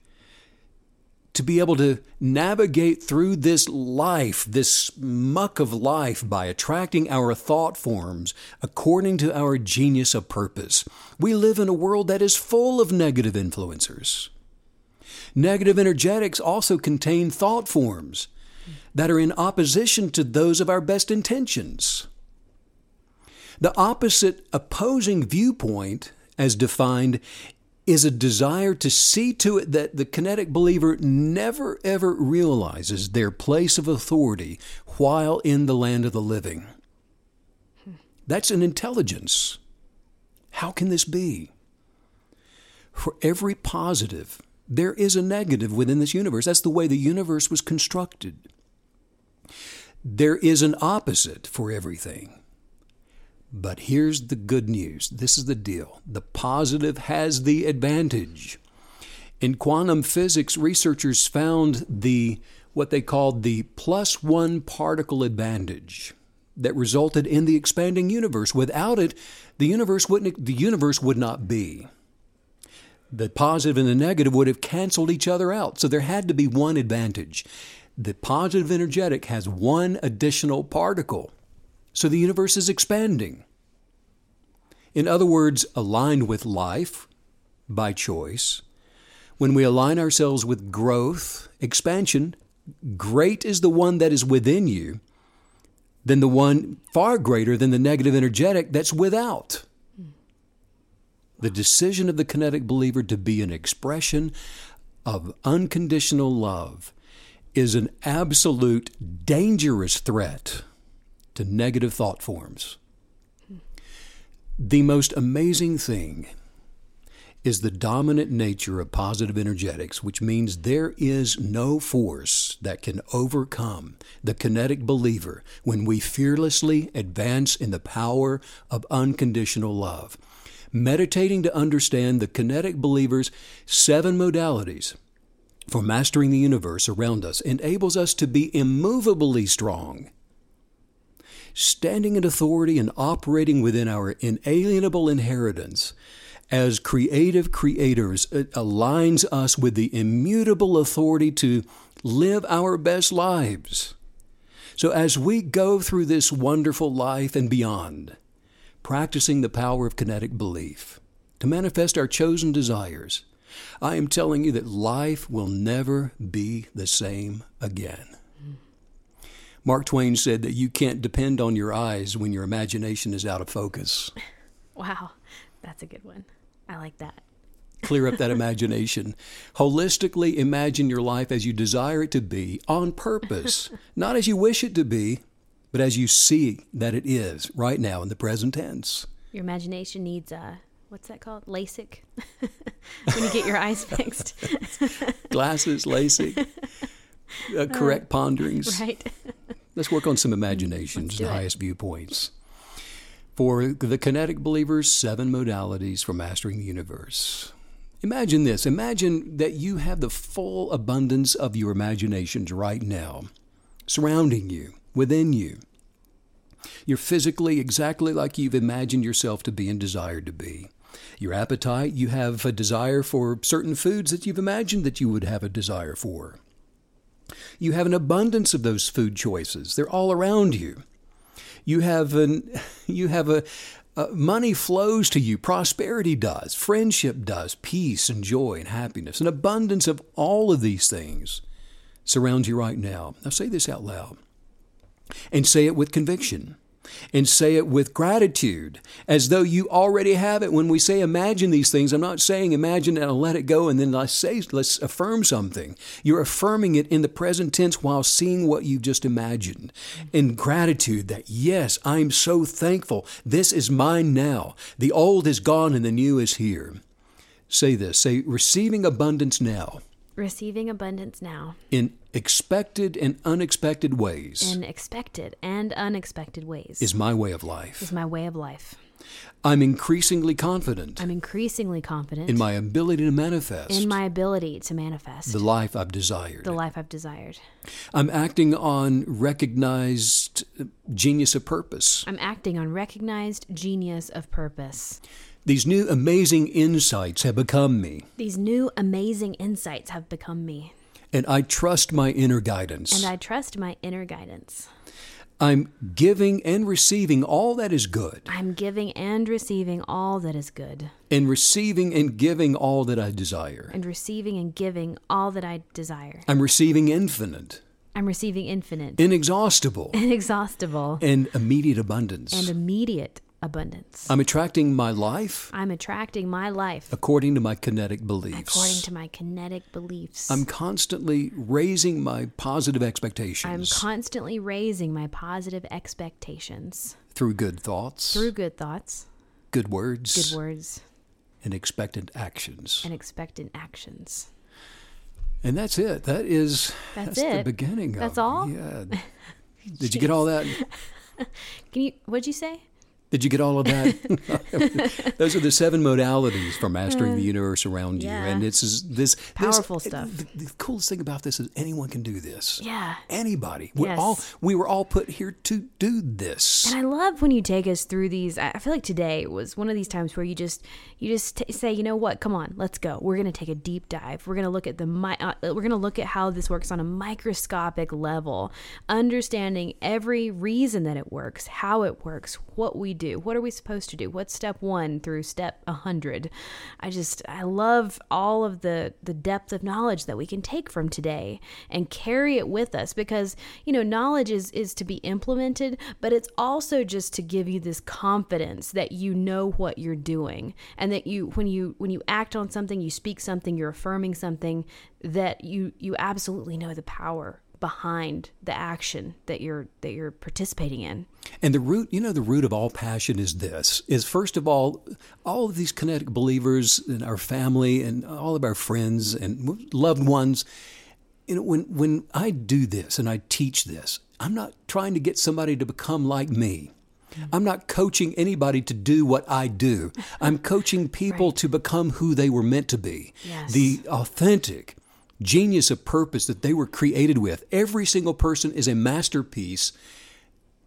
To be able to navigate through this life, this muck of life, by attracting our thought forms according to our genius of purpose. We live in a world that is full of negative influencers. Negative energetics also contain thought forms that are in opposition to those of our best intentions. The opposite opposing viewpoint, as defined, is a desire to see to it that the kinetic believer never ever realizes their place of authority while in the land of the living. That's an intelligence. How can this be? For every positive, there is a negative within this universe. That's the way the universe was constructed. There is an opposite for everything. But here's the good news. This is the deal. The positive has the advantage. In quantum physics, researchers found the what they called the plus one particle advantage that resulted in the expanding universe. Without it, the universe wouldn't the universe would not be. The positive and the negative would have canceled each other out. So there had to be one advantage. The positive energetic has one additional particle. So the universe is expanding. In other words, aligned with life by choice. When we align ourselves with growth, expansion, great is the one that is within you than the one far greater than the negative energetic that's without. The decision of the kinetic believer to be an expression of unconditional love is an absolute dangerous threat to negative thought forms. The most amazing thing is the dominant nature of positive energetics, which means there is no force that can overcome the kinetic believer when we fearlessly advance in the power of unconditional love. Meditating to understand the kinetic believer's seven modalities for mastering the universe around us enables us to be immovably strong. Standing in authority and operating within our inalienable inheritance as creative creators it aligns us with the immutable authority to live our best lives. So, as we go through this wonderful life and beyond, practicing the power of kinetic belief to manifest our chosen desires, I am telling you that life will never be the same again. Mark Twain said that you can't depend on your eyes when your imagination is out of focus. Wow, that's a good one. I like that. Clear up that imagination. Holistically imagine your life as you desire it to be on purpose, not as you wish it to be, but as you see that it is right now in the present tense. Your imagination needs a what's that called? LASIK. when you get your eyes fixed. Glasses, LASIK, uh, correct ponderings. right. Let's work on some imaginations, the it. highest viewpoints. For the kinetic believers, seven modalities for mastering the universe. Imagine this. Imagine that you have the full abundance of your imaginations right now, surrounding you, within you. You're physically exactly like you've imagined yourself to be and desired to be. Your appetite, you have a desire for certain foods that you've imagined that you would have a desire for. You have an abundance of those food choices. They're all around you. You have an you have a, uh, money flows to you. Prosperity does. Friendship does. Peace and joy and happiness. An abundance of all of these things surrounds you right now. Now say this out loud and say it with conviction and say it with gratitude as though you already have it. When we say imagine these things i'm not saying imagine and I'll let it go and then let's say let's affirm something. You're affirming it in the present tense while seeing what you've just imagined. In gratitude that yes i'm so thankful. This is mine now. The old is gone and the new is here. Say this. Say receiving abundance now. Receiving abundance now. In expected and unexpected ways in expected and unexpected ways is my way of life. is my way of life. I'm increasingly confident I'm increasingly confident in my ability to manifest in my ability to manifest the life I've desired. the life I've desired. I'm acting on recognized genius of purpose. I'm acting on recognized genius of purpose. These new amazing insights have become me, These new amazing insights have become me, and I trust my inner guidance. and I trust my inner guidance. I'm giving and receiving all that is good, I'm giving and receiving all that is good, and receiving and giving all that I desire. and receiving and giving all that I desire. I'm receiving infinite, I'm receiving infinite, inexhaustible, inexhaustible, and immediate abundance. and immediate abundance. I'm attracting my life I'm attracting my life according to my kinetic beliefs. according to my kinetic beliefs. I'm constantly raising my positive expectations. I'm constantly raising my positive expectations through good thoughts, through good thoughts, good words, good words, and expectant actions. and expectant actions. And that's it. That is That's the it? beginning. That's all? Yeah. Did you get all that? Can you? What'd you say? Did you get all of that? Those are the seven modalities for mastering the universe around you, and it's is this Powerful this, stuff. The, the coolest thing about this is anyone can do this. Yeah. Anybody. We Yes. all we were all put here to do this. And I love when you take us through these. I feel like today was one of these times where you just you just t- say, you know what? Come on, let's go. We're gonna take a deep dive. We're gonna look at the mi- uh, we're gonna look at how this works on a microscopic level, understanding every reason that it works, how it works, what we do, what are we supposed to do, what's step one through step a hundred. I just I love all of the the depth of knowledge that we can take from today and carry it with us because you know knowledge is is to be implemented but it's also just to give you this confidence that you know what you're doing and that you when you when you act on something you speak something you're affirming something that you you absolutely know the power behind the action that you're that you're participating in And the root, you know, the root of all passion is this: is first of all, all of these kinetic believers in our family and all of our friends and loved ones. You know, when when I do this and I teach this, I'm not trying to get somebody to become like me. I'm not coaching anybody to do what I do. I'm coaching people Right. to become who they were meant to be. Yes. The authentic genius of purpose that they were created with. Every single person is a masterpiece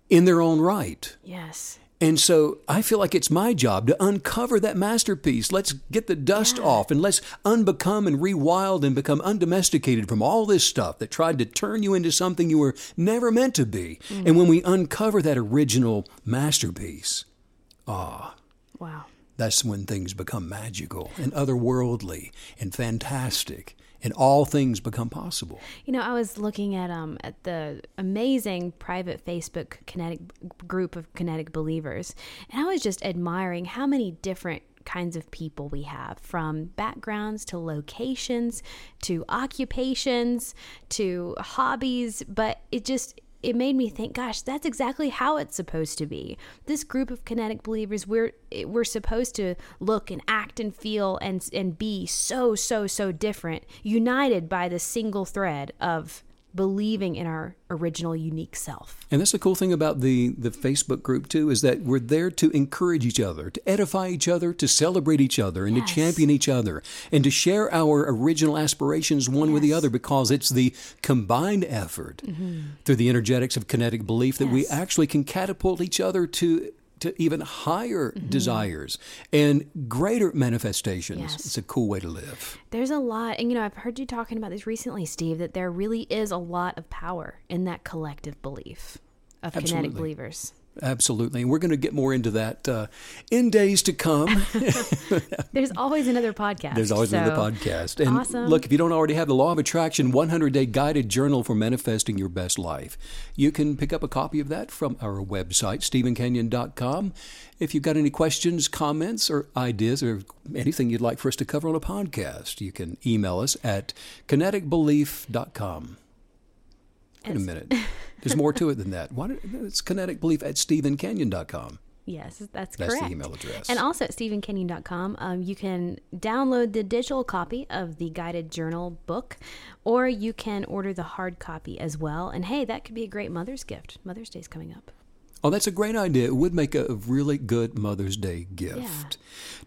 in their own right. Yes. And so I feel like it's my job to uncover that masterpiece. Let's get the dust off and let's unbecome and rewild and become undomesticated from all this stuff that tried to turn you into something you were never meant to be. And when we uncover that original masterpiece, ah. Wow. that's when things become magical and otherworldly and fantastic and all things become possible. You know, I was looking at um at the amazing private Facebook kinetic group of kinetic believers, and I was just admiring how many different kinds of people we have from backgrounds to locations to occupations to hobbies, but it just it made me think gosh that's exactly how it's supposed to be. This group of kinetic believers we're we're supposed to look and act and feel and and be so so so different united by the single thread of believing in our original unique self And that's the cool thing about the, the Facebook group, too, is that we're there to encourage each other, to edify each other, to celebrate each other, and Yes. to champion each other, and to share our original aspirations one with the other because it's the combined effort mm-hmm. through the energetics of kinetic belief that we actually can catapult each other to. To even higher mm-hmm. desires and greater manifestations. Yes. It's a cool way to live. there's a lot and you know i've heard you talking about this recently steve that there really is a lot of power in that collective belief of kinetic believers Absolutely. And we're going to get more into that uh, in days to come. there's always another podcast There's always another podcast. And awesome. look, if you don't already have the Law of Attraction 100 Day Guided Journal for Manifesting Your Best Life, you can pick up a copy of that from our website, stevencanyon.com. If you've got any questions, comments, or ideas, or anything you'd like for us to cover on a podcast, you can email us at kineticbelief.com. Wait a minute. There's more to it than that. Why, don't- it's kineticbelief at stevencanyon.com. Yes, that's, correct. That's the email address. And also at stevencanyon.com, um, you can download the digital copy of the guided journal book, or you can order the hard copy as well. And hey, that could be a great Mother's gift. Mother's Day's coming up. Oh, that's a great idea. It would make a really good Mother's Day gift. Yeah.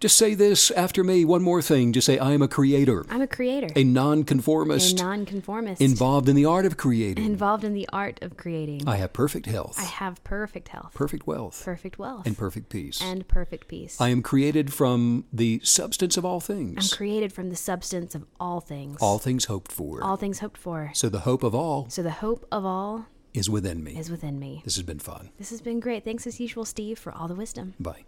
Just say this after me. One more thing. Just say, I am a creator, I'm a creator, a nonconformist. a nonconformist, involved in the art of creating. involved in the art of creating. I have perfect health, I have perfect health, perfect wealth, perfect wealth, and perfect peace. and perfect peace. I am created from the substance of all things. I'm created from the substance of all things, all things hoped for. all things hoped for. so the hope of all So the hope of all is within me. is within me. This has been fun. This has been great. Thanks as usual, Steve, for all the wisdom. Bye.